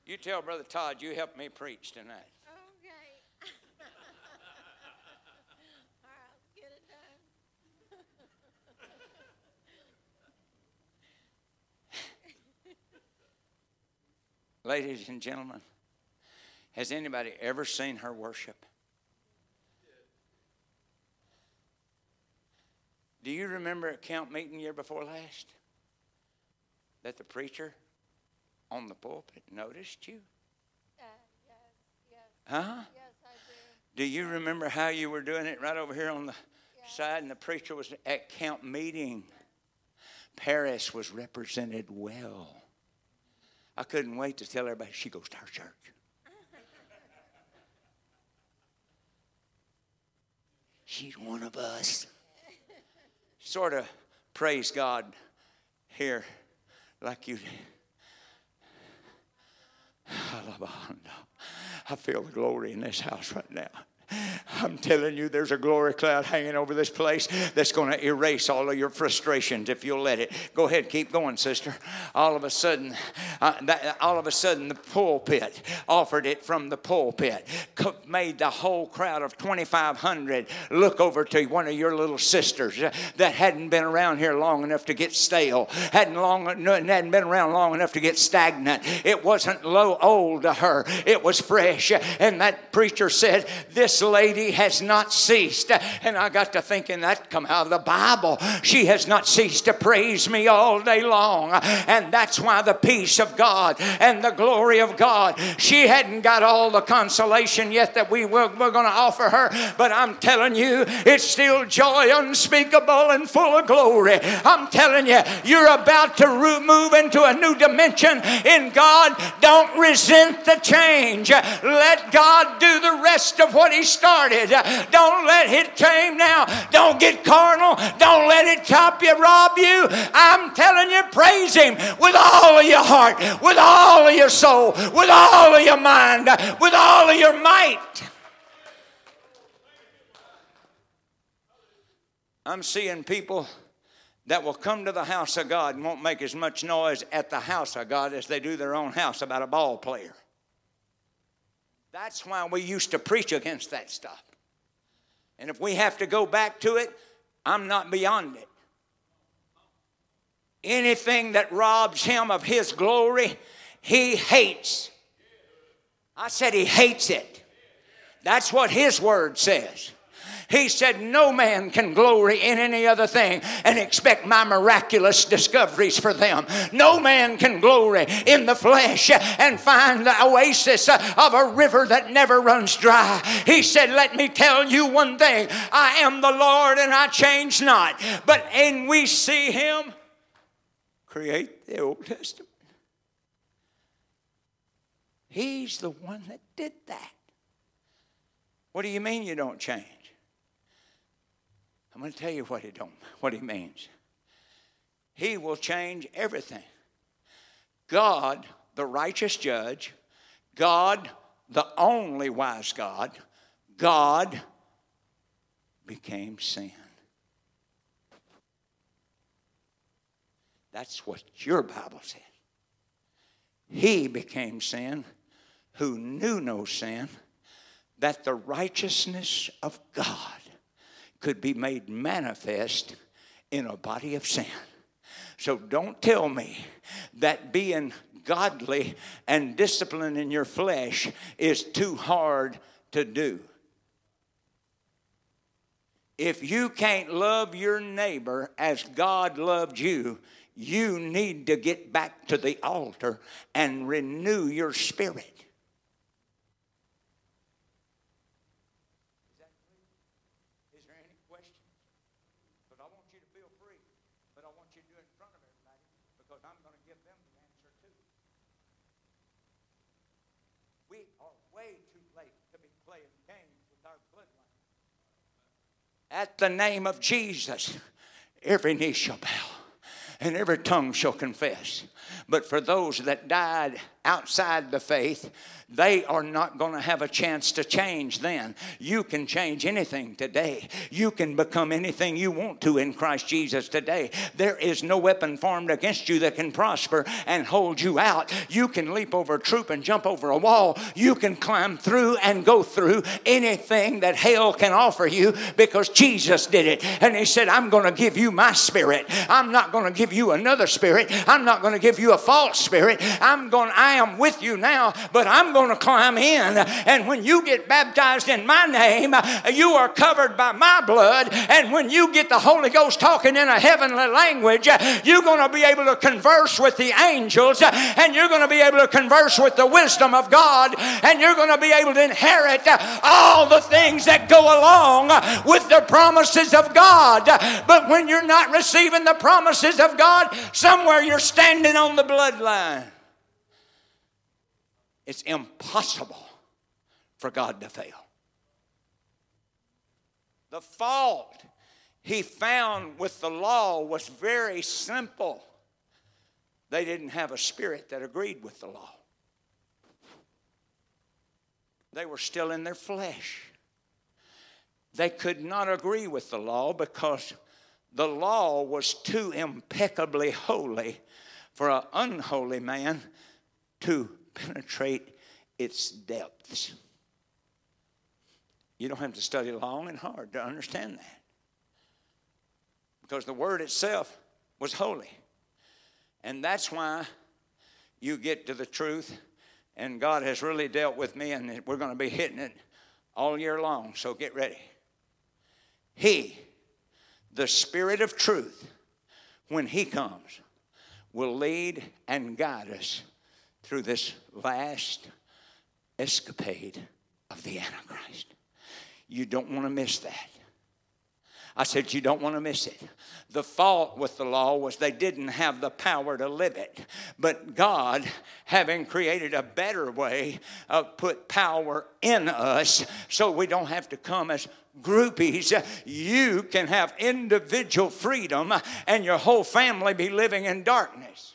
You tell Brother Todd you helped me preach tonight. Okay. All right, get it done. Ladies and gentlemen, has anybody ever seen her worship? Do you remember at camp meeting year before last? That the preacher on the pulpit noticed you? Uh, yes, yes. Huh? Yes, I do. Do you remember how you were doing it right over here on the side and the preacher was at camp meeting? Paris was represented well. I couldn't wait to tell everybody she goes to our church. She's one of us. Sort of praise God here like you did. I feel the glory in this house right now. I'm telling you, there's a glory cloud hanging over this place that's going to erase all of your frustrations if you'll let it. Go ahead, keep going, sister. All of a sudden, uh, that, all of a sudden, the pulpit offered it from the pulpit, made the whole crowd of 2,500 look over to one of your little sisters that hadn't been around here long enough to get stale, hadn't long hadn't been around long enough to get stagnant. It wasn't low old to her; it was fresh. And that preacher said, "This." Lady has not ceased. And I got to thinking that come out of the Bible. She has not ceased to praise me all day long. And that's why the peace of God and the glory of God, she hadn't got all the consolation yet that we were, were going to offer her. But I'm telling you, it's still joy unspeakable and full of glory. I'm telling you, you're about to move into a new dimension in God. Don't resent the change. Let God do the rest of what He's started. Don't let it came now. Don't get carnal. Don't let it top you, rob you. I'm telling you, praise Him with all of your heart, with all of your soul, with all of your mind, with all of your might. I'm seeing people that will come to the house of God and won't make as much noise at the house of God as they do their own house about a ball player. That's why we used to preach against that stuff. And if we have to go back to it, I'm not beyond it. Anything that robs him of his glory, he hates. I said he hates it. That's what his word says. He said, No man can glory in any other thing and expect my miraculous discoveries for them. No man can glory in the flesh and find the oasis of a river that never runs dry. He said, Let me tell you one thing I am the Lord and I change not. But and we see him create the Old Testament. He's the one that did that. What do you mean you don't change? Going to tell you what he don't what he means. He will change everything. God, the righteous judge, God, the only wise God, God became sin. That's what your Bible said. He became sin who knew no sin, that the righteousness of God could be made manifest in a body of sin. So don't tell me that being godly and disciplined in your flesh is too hard to do. If you can't love your neighbor as God loved you, you need to get back to the altar and renew your spirit. Is there any questions? But I want you to feel free. But I want you to do it in front of everybody because I'm going to give them the answer too. We are way too late to be playing games with our bloodline. At the name of Jesus, every knee shall bow and every tongue shall confess. But for those that died outside the faith, they are not going to have a chance to change then. You can change anything today. You can become anything you want to in Christ Jesus today. There is no weapon formed against you that can prosper and hold you out. You can leap over a troop and jump over a wall. You can climb through and go through anything that hell can offer you because Jesus did it. And He said, I'm going to give you my spirit. I'm not going to give you another spirit. I'm not going to give you a false spirit. I'm going, I am with you now, but I'm going to climb in. And when you get baptized in my name, you are covered by my blood. And when you get the Holy Ghost talking in a heavenly language, you're going to be able to converse with the angels and you're going to be able to converse with the wisdom of God and you're going to be able to inherit all the things that go along with the promises of God. But when you're not receiving the promises of God, somewhere you're standing on the bloodline. It's impossible for God to fail. The fault he found with the law was very simple. They didn't have a spirit that agreed with the law. They were still in their flesh. They could not agree with the law because the law was too impeccably holy for an unholy man to penetrate its depths. You don't have to study long and hard to understand that. Because the Word itself was holy. And that's why you get to the truth, and God has really dealt with me, and we're going to be hitting it all year long, so get ready. He, the Spirit of truth, when He comes, will lead and guide us through this last escapade of the Antichrist. You don't want to miss that. I said, You don't want to miss it. The fault with the law was they didn't have the power to live it. But God, having created a better way, uh, put power in us so we don't have to come as groupies. You can have individual freedom and your whole family be living in darkness.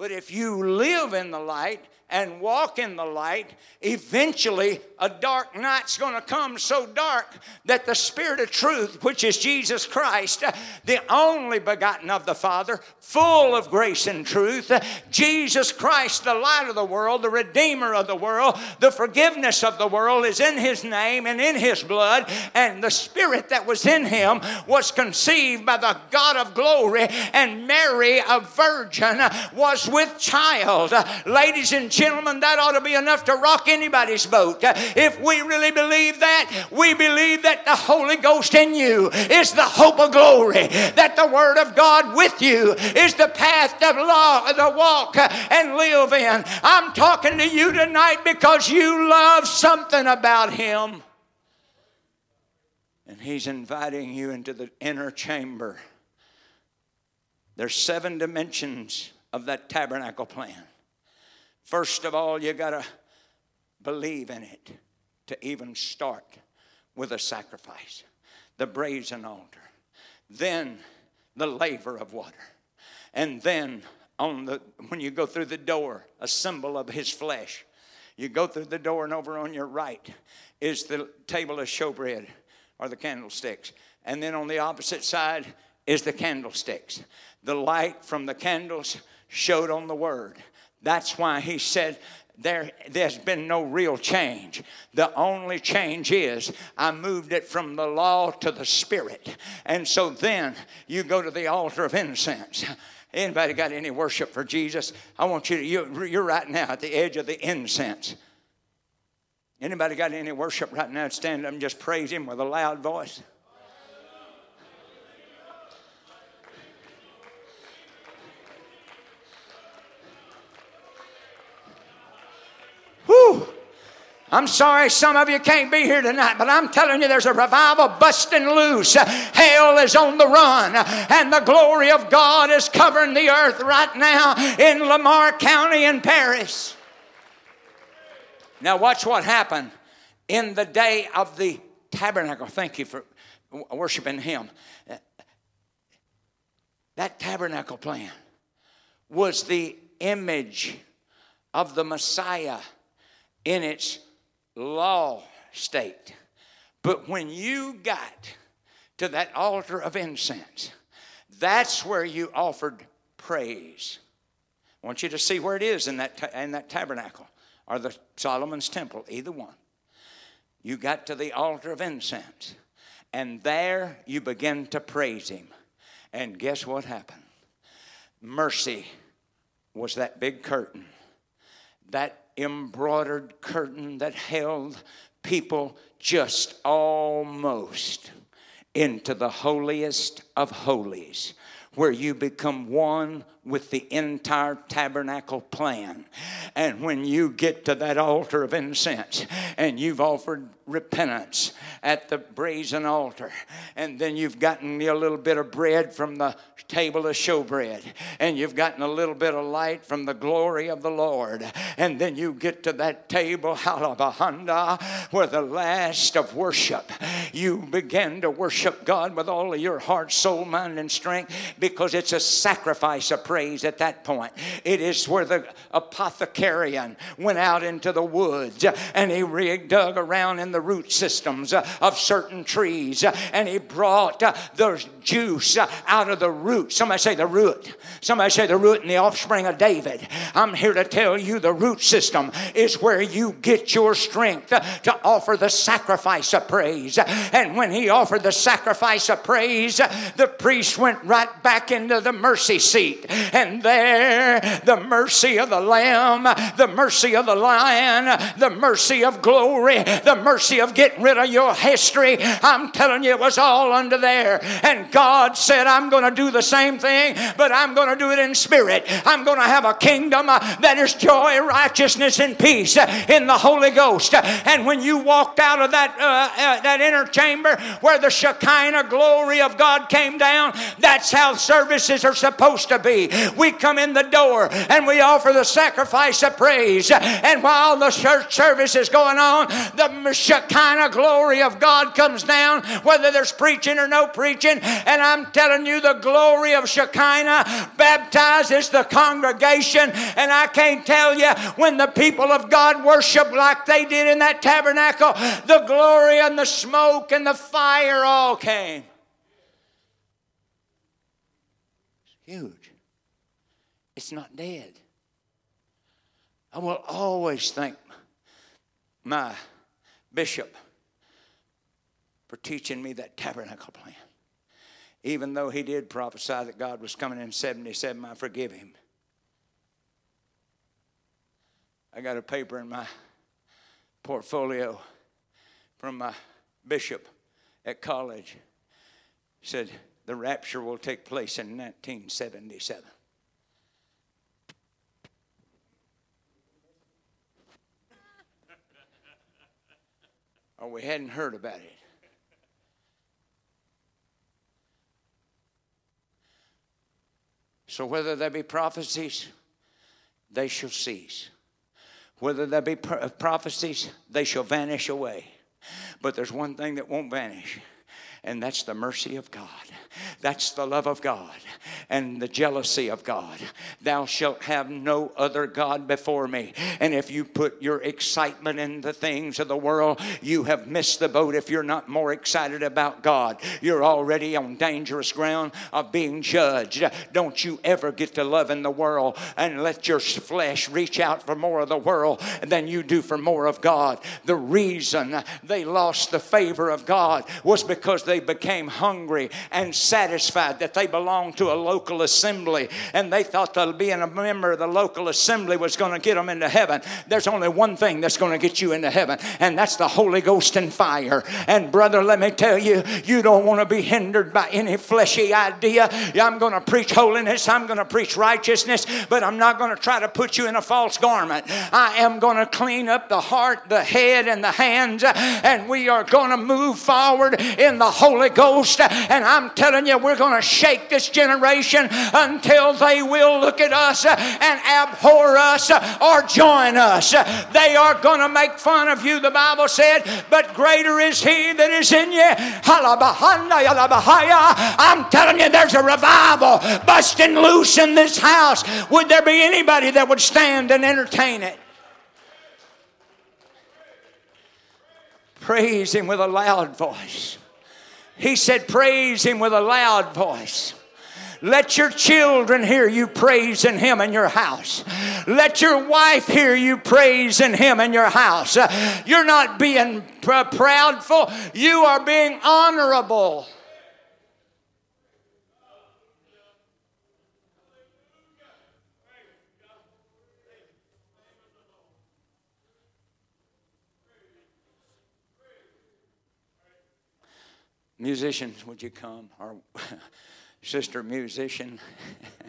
But if you live in the light and walk in the light, eventually a dark night's going to come so dark that the Spirit of truth, which is Jesus Christ, the only begotten of the Father, full of grace and truth, Jesus Christ, the light of the world, the Redeemer of the world, the forgiveness of the world is in His name and in His blood, and the Spirit that was in Him was conceived by the God of glory, and Mary, a virgin, was with child. Ladies and gentlemen, that ought to be enough to rock anybody's boat. Uh, if we really believe that, we believe that the Holy Ghost in you is the hope of glory, that the Word of God with you is the path to, law, to walk uh, and live in. I'm talking to you tonight because you love something about Him. And He's inviting you into the inner chamber. There's seven dimensions of that tabernacle plan. First of all, you got to believe in it to even start with a sacrifice, the brazen altar, then the laver of water, and then on the when you go through the door, a symbol of his flesh. You go through the door, and over on your right is the table of showbread or the candlesticks. And then on the opposite side is the candlesticks. The light from the candles showed on the word. That's why he said, there, there's been no real change. The only change is I moved it from the law to the spirit. And so then you go to the altar of incense. Anybody got any worship for Jesus? I want you to, you, you're right now at the edge of the incense. Anybody got any worship right now? Stand up and just praise Him with a loud voice. I'm sorry some of you can't be here tonight, but I'm telling you there's a revival busting loose. Hell is on the run, and the glory of God is covering the earth right now in Lamar County in Paris. Now, watch what happened in the day of the tabernacle. Thank you for worshiping Him. That tabernacle plan was the image of the Messiah in its law state. But when you got to that altar of incense, that's where you offered praise. I want you to see where it is in that, in that tabernacle or the Solomon's temple, either one. You got to the altar of incense, and there you begin to praise Him. And guess what happened? Mercy was that big curtain, that embroidered curtain that held people just almost into the holiest of holies, where you become one with the entire tabernacle plan. And when you get to that altar of incense and you've offered repentance at the brazen altar, and then you've gotten a little bit of bread from the table of showbread, and you've gotten a little bit of light from the glory of the Lord, and then you get to that table, halabahanda, where the last of worship, you begin to worship God with all of your heart, soul, mind, and strength because it's a sacrifice of praise at that point. It is where the apothecarian went out into the woods uh, and he dug around in the root systems uh, of certain trees uh, and he brought the juice out of the root. Somebody say the root. Somebody say the root and the offspring of David. I'm here to tell you the root system is where you get your strength to offer the sacrifice of praise. And when he offered the sacrifice of praise, the priest went right back into the mercy seat and there, the mercy of the Lamb, the mercy of the Lion, the mercy of glory, the mercy of getting rid of your history. I'm telling you, it was all under there. And God said, I'm going to do the same thing, but I'm going to do it in spirit. I'm going to have a kingdom uh, that is joy, righteousness, and peace uh, in the Holy Ghost. And when you walked out of that, uh, uh, that inner chamber where the Shekinah glory of God came down, that's how services are supposed to be. We come in the door and we offer the sacrifice of praise. And while the church service is going on, the Shekinah glory of God comes down, whether there's preaching or no preaching. And I'm telling you, the glory of Shekinah baptizes the congregation. And I can't tell you when the people of God worship like they did in that tabernacle, the glory and the smoke and the fire all came. It's huge. It's not dead. I will always thank my bishop for teaching me that tabernacle plan. Even though he did prophesy that God was coming in 77, I forgive him. I got a paper in my portfolio from my bishop at college. He said, The rapture will take place in 1977. Or we hadn't heard about it. So, whether there be prophecies, they shall cease. Whether there be prophecies, they shall vanish away. But there's one thing that won't vanish, and that's the mercy of God. That's the love of God and the jealousy of God. Thou shalt have no other God before me. And if you put your excitement in the things of the world, you have missed the boat if you're not more excited about God. You're already on dangerous ground of being judged. Don't you ever get to love in the world and let your flesh reach out for more of the world than you do for more of God. The reason they lost the favor of God was because they became hungry and satisfied that they belonged to a local assembly and they thought that being a member of the local assembly was going to get them into heaven. There's only one thing that's going to get you into heaven, and that's the Holy Ghost and fire. And brother, let me tell you, you don't want to be hindered by any fleshy idea. I'm going to preach holiness, I'm going to preach righteousness, but I'm not going to try to put you in a false garment. I am going to clean up the heart, the head, and the hands, and we are going to move forward in the Holy Ghost. And I'm telling telling you, we're going to shake this generation until they will look at us and abhor us or join us. They are going to make fun of you, the Bible said, but greater is He that is in you. I'm telling you, there's a revival busting loose in this house. Would there be anybody that would stand and entertain it? Praise Him with a loud voice. He said, Praise Him with a loud voice. Let your children hear you praising Him in your house. Let your wife hear you praising Him in your house. You're not being proudful, you are being honorable. Musicians, would you come? Our sister musician.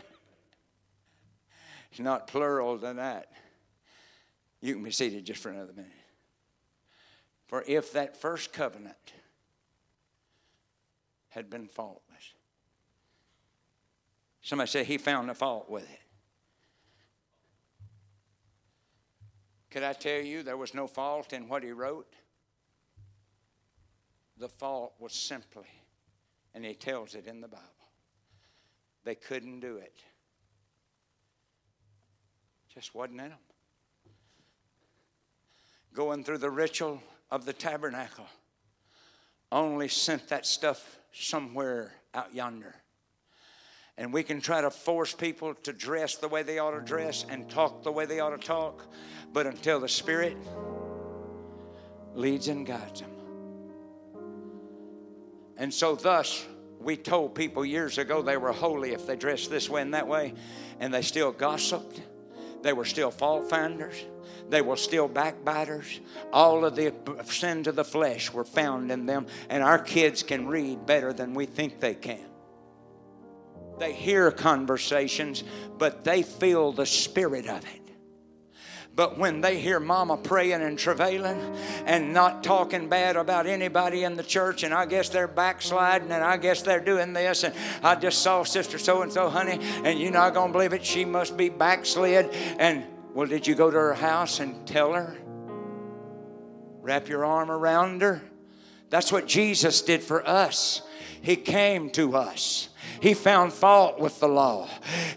it's not plural than that. You can be seated just for another minute. For if that first covenant had been faultless, somebody said he found a fault with it. Could I tell you there was no fault in what he wrote? The fault was simply, and he tells it in the Bible, they couldn't do it. Just wasn't in them. Going through the ritual of the tabernacle only sent that stuff somewhere out yonder. And we can try to force people to dress the way they ought to dress and talk the way they ought to talk, but until the Spirit leads and guides them, and so, thus, we told people years ago they were holy if they dressed this way and that way, and they still gossiped. They were still fault finders. They were still backbiters. All of the sins of the flesh were found in them, and our kids can read better than we think they can. They hear conversations, but they feel the spirit of it. But when they hear mama praying and travailing and not talking bad about anybody in the church, and I guess they're backsliding and I guess they're doing this, and I just saw Sister so and so, honey, and you're not going to believe it, she must be backslid. And well, did you go to her house and tell her? Wrap your arm around her? That's what Jesus did for us. He came to us. He found fault with the law.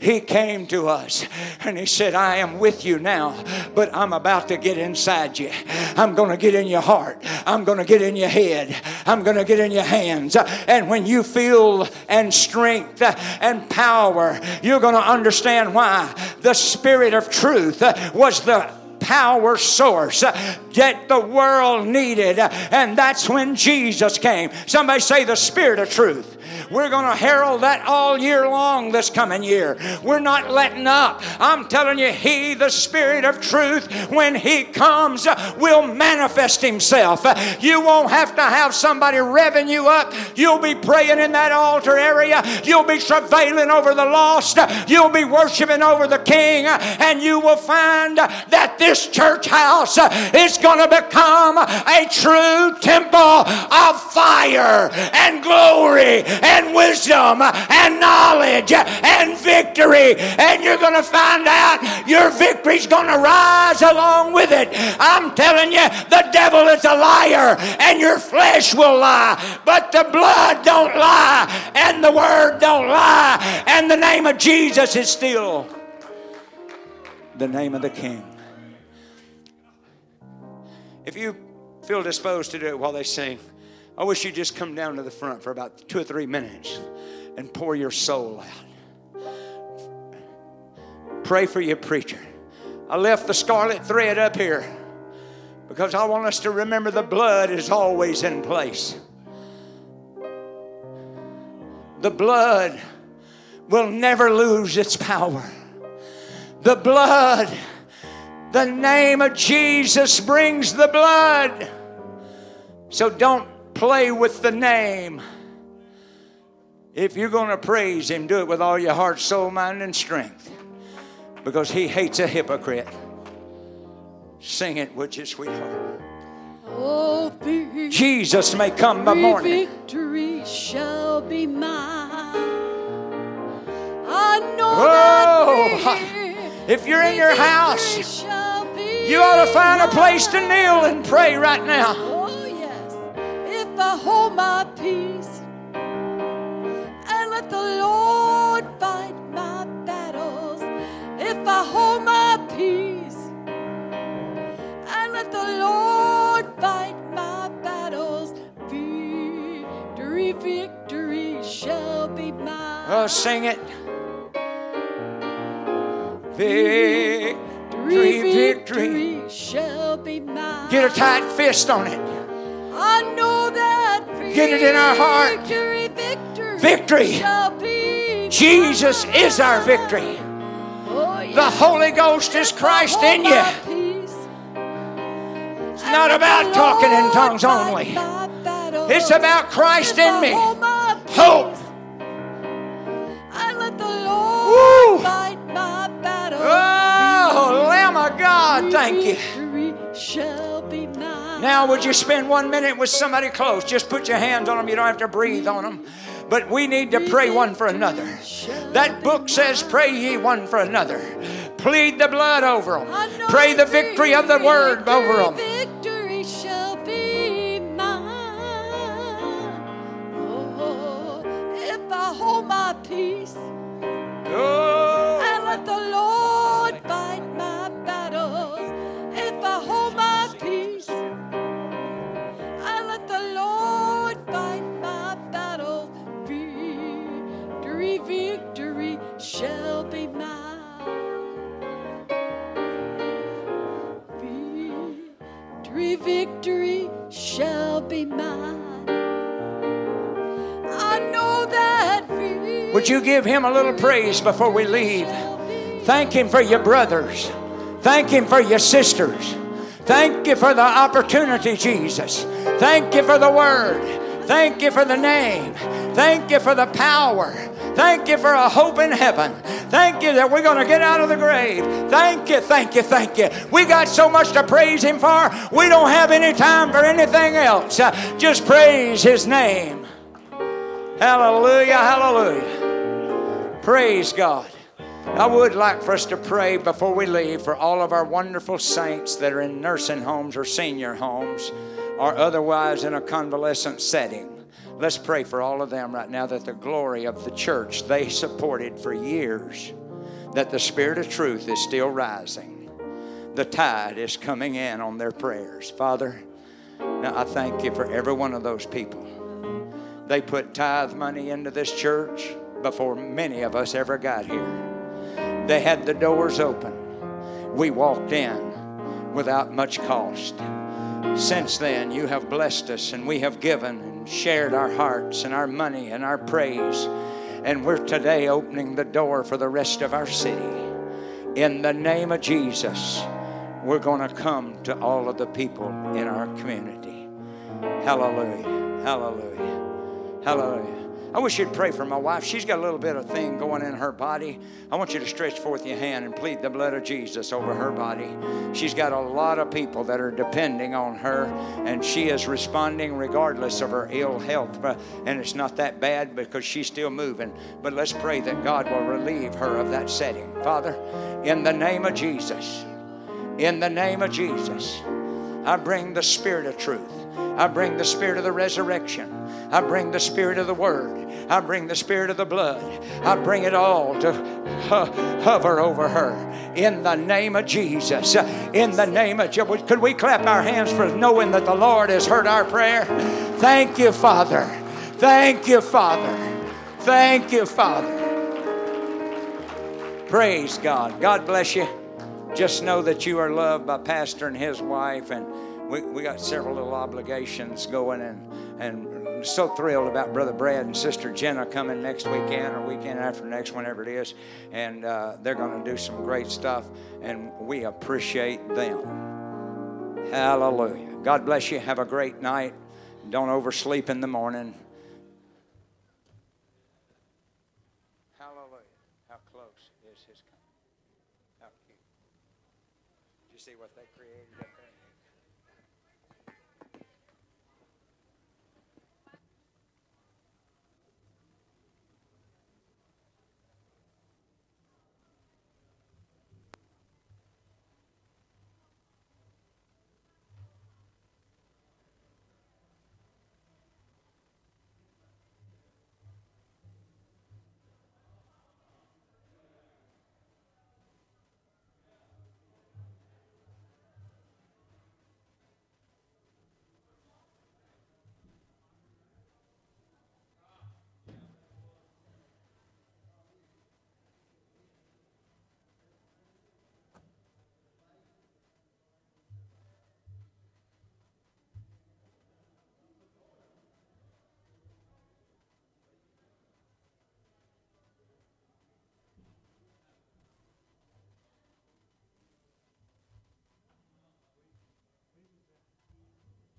He came to us and he said, I am with you now, but I'm about to get inside you. I'm going to get in your heart. I'm going to get in your head. I'm going to get in your hands. And when you feel and strength and power, you're going to understand why the Spirit of truth was the power source that the world needed. And that's when Jesus came. Somebody say the Spirit of truth. We're going to herald that all year long this coming year. We're not letting up. I'm telling you, He, the Spirit of truth, when He comes, uh, will manifest Himself. Uh, you won't have to have somebody revving you up. You'll be praying in that altar area. You'll be travailing over the lost. Uh, you'll be worshiping over the King. And you will find that this church house is going to become a true temple of fire and glory and wisdom and knowledge and victory. And you're going to find out your victory's going to rise along with it. I'm telling you, the devil is a liar and your flesh will lie, but the blood don't lie and the word don't lie. And the name of Jesus is still the name of the King. If you feel disposed to do it while they sing, I wish you'd just come down to the front for about two or three minutes and pour your soul out. Pray for your preacher. I left the scarlet thread up here because I want us to remember the blood is always in place. The blood will never lose its power. The blood, the name of Jesus brings the blood. So don't play with the name. If you're going to praise Him, do it with all your heart, soul, mind, and strength. Because He hates a hypocrite. Sing it, with your sweetheart? Oh, Jesus may come by morning. Victory shall be mine. I know Oh, if you're in your house, you ought to find a place to kneel and pray right now. If I hold my peace and let the Lord fight my battles, if I hold my peace and let the Lord fight my battles, victory, victory shall be mine. Oh, sing it. Victory, victory. shall be mine. Get a tight fist on it. I know that Get it in our heart. Victory, victory, Victory. shall be Jesus is our victory. Oh. The Holy Ghost is Christ in you. It's not about talking in tongues only. fight my battles. It's about Christ in me. Hope. And let the. Lord fight my battles. Oh, Lamb of God, thank you. Now, would you spend one minute with somebody close? Just put your hands on them. You don't have to breathe on them. But we need to pray one for another. That book says, Pray ye one for another. Plead the blood over them. Pray the victory of the word over them. Victory shall be mine. Oh, if I hold my peace Oh, shall be mine. Victory, victory shall be mine. I know that Would you give him a little praise before we leave? Thank him for your brothers. Thank him for your sisters. Thank you for the opportunity, Jesus. Thank you for the word. Thank you for the name. Thank you for the power. Thank you for a hope in heaven. Thank you that we're going to get out of the grave. Thank you, thank you, thank you. We got so much to praise Him for, we don't have any time for anything else. Just praise His name. Hallelujah, hallelujah. Praise God. I would like for us to pray before we leave for all of our wonderful saints that are in nursing homes or senior homes or otherwise in a convalescent setting. Let's pray for all of them right now that the glory of the church they supported for years, that the Spirit of truth is still rising. The tide is coming in on their prayers. Father, now I thank you for every one of those people. They put tithe money into this church before many of us ever got here. They had the doors open. We walked in without much cost. Since then, you have blessed us and we have given shared our hearts and our money and our praise. And we're today opening the door for the rest of our city. In the name of Jesus, we're going to come to all of the people in our community. Hallelujah. Hallelujah. Hallelujah. I wish you'd pray for my wife. She's got a little bit of thing going in her body. I want you to stretch forth your hand and plead the blood of Jesus over her body. She's got a lot of people that are depending on her, and she is responding regardless of her ill health. And it's not that bad because she's still moving. But let's pray that God will relieve her of that setting. Father, in the name of Jesus, in the name of Jesus, I bring the spirit of truth. I bring the spirit of the resurrection. I bring the spirit of the word. I bring the spirit of the blood. I bring it all to hover over her in the name of Jesus. In the name of Jesus. Could we clap our hands for knowing that the Lord has heard our prayer? Thank you, Father. Thank you, Father. Thank you, Father. Praise God. God bless you. Just know that you are loved by Pastor and his wife, and we, we got several little obligations going, and, and so thrilled about Brother Brad and Sister Jenna coming next weekend or weekend after next, whenever it is. And uh, they're going to do some great stuff, and we appreciate them. Hallelujah. God bless you. Have a great night. Don't oversleep in the morning.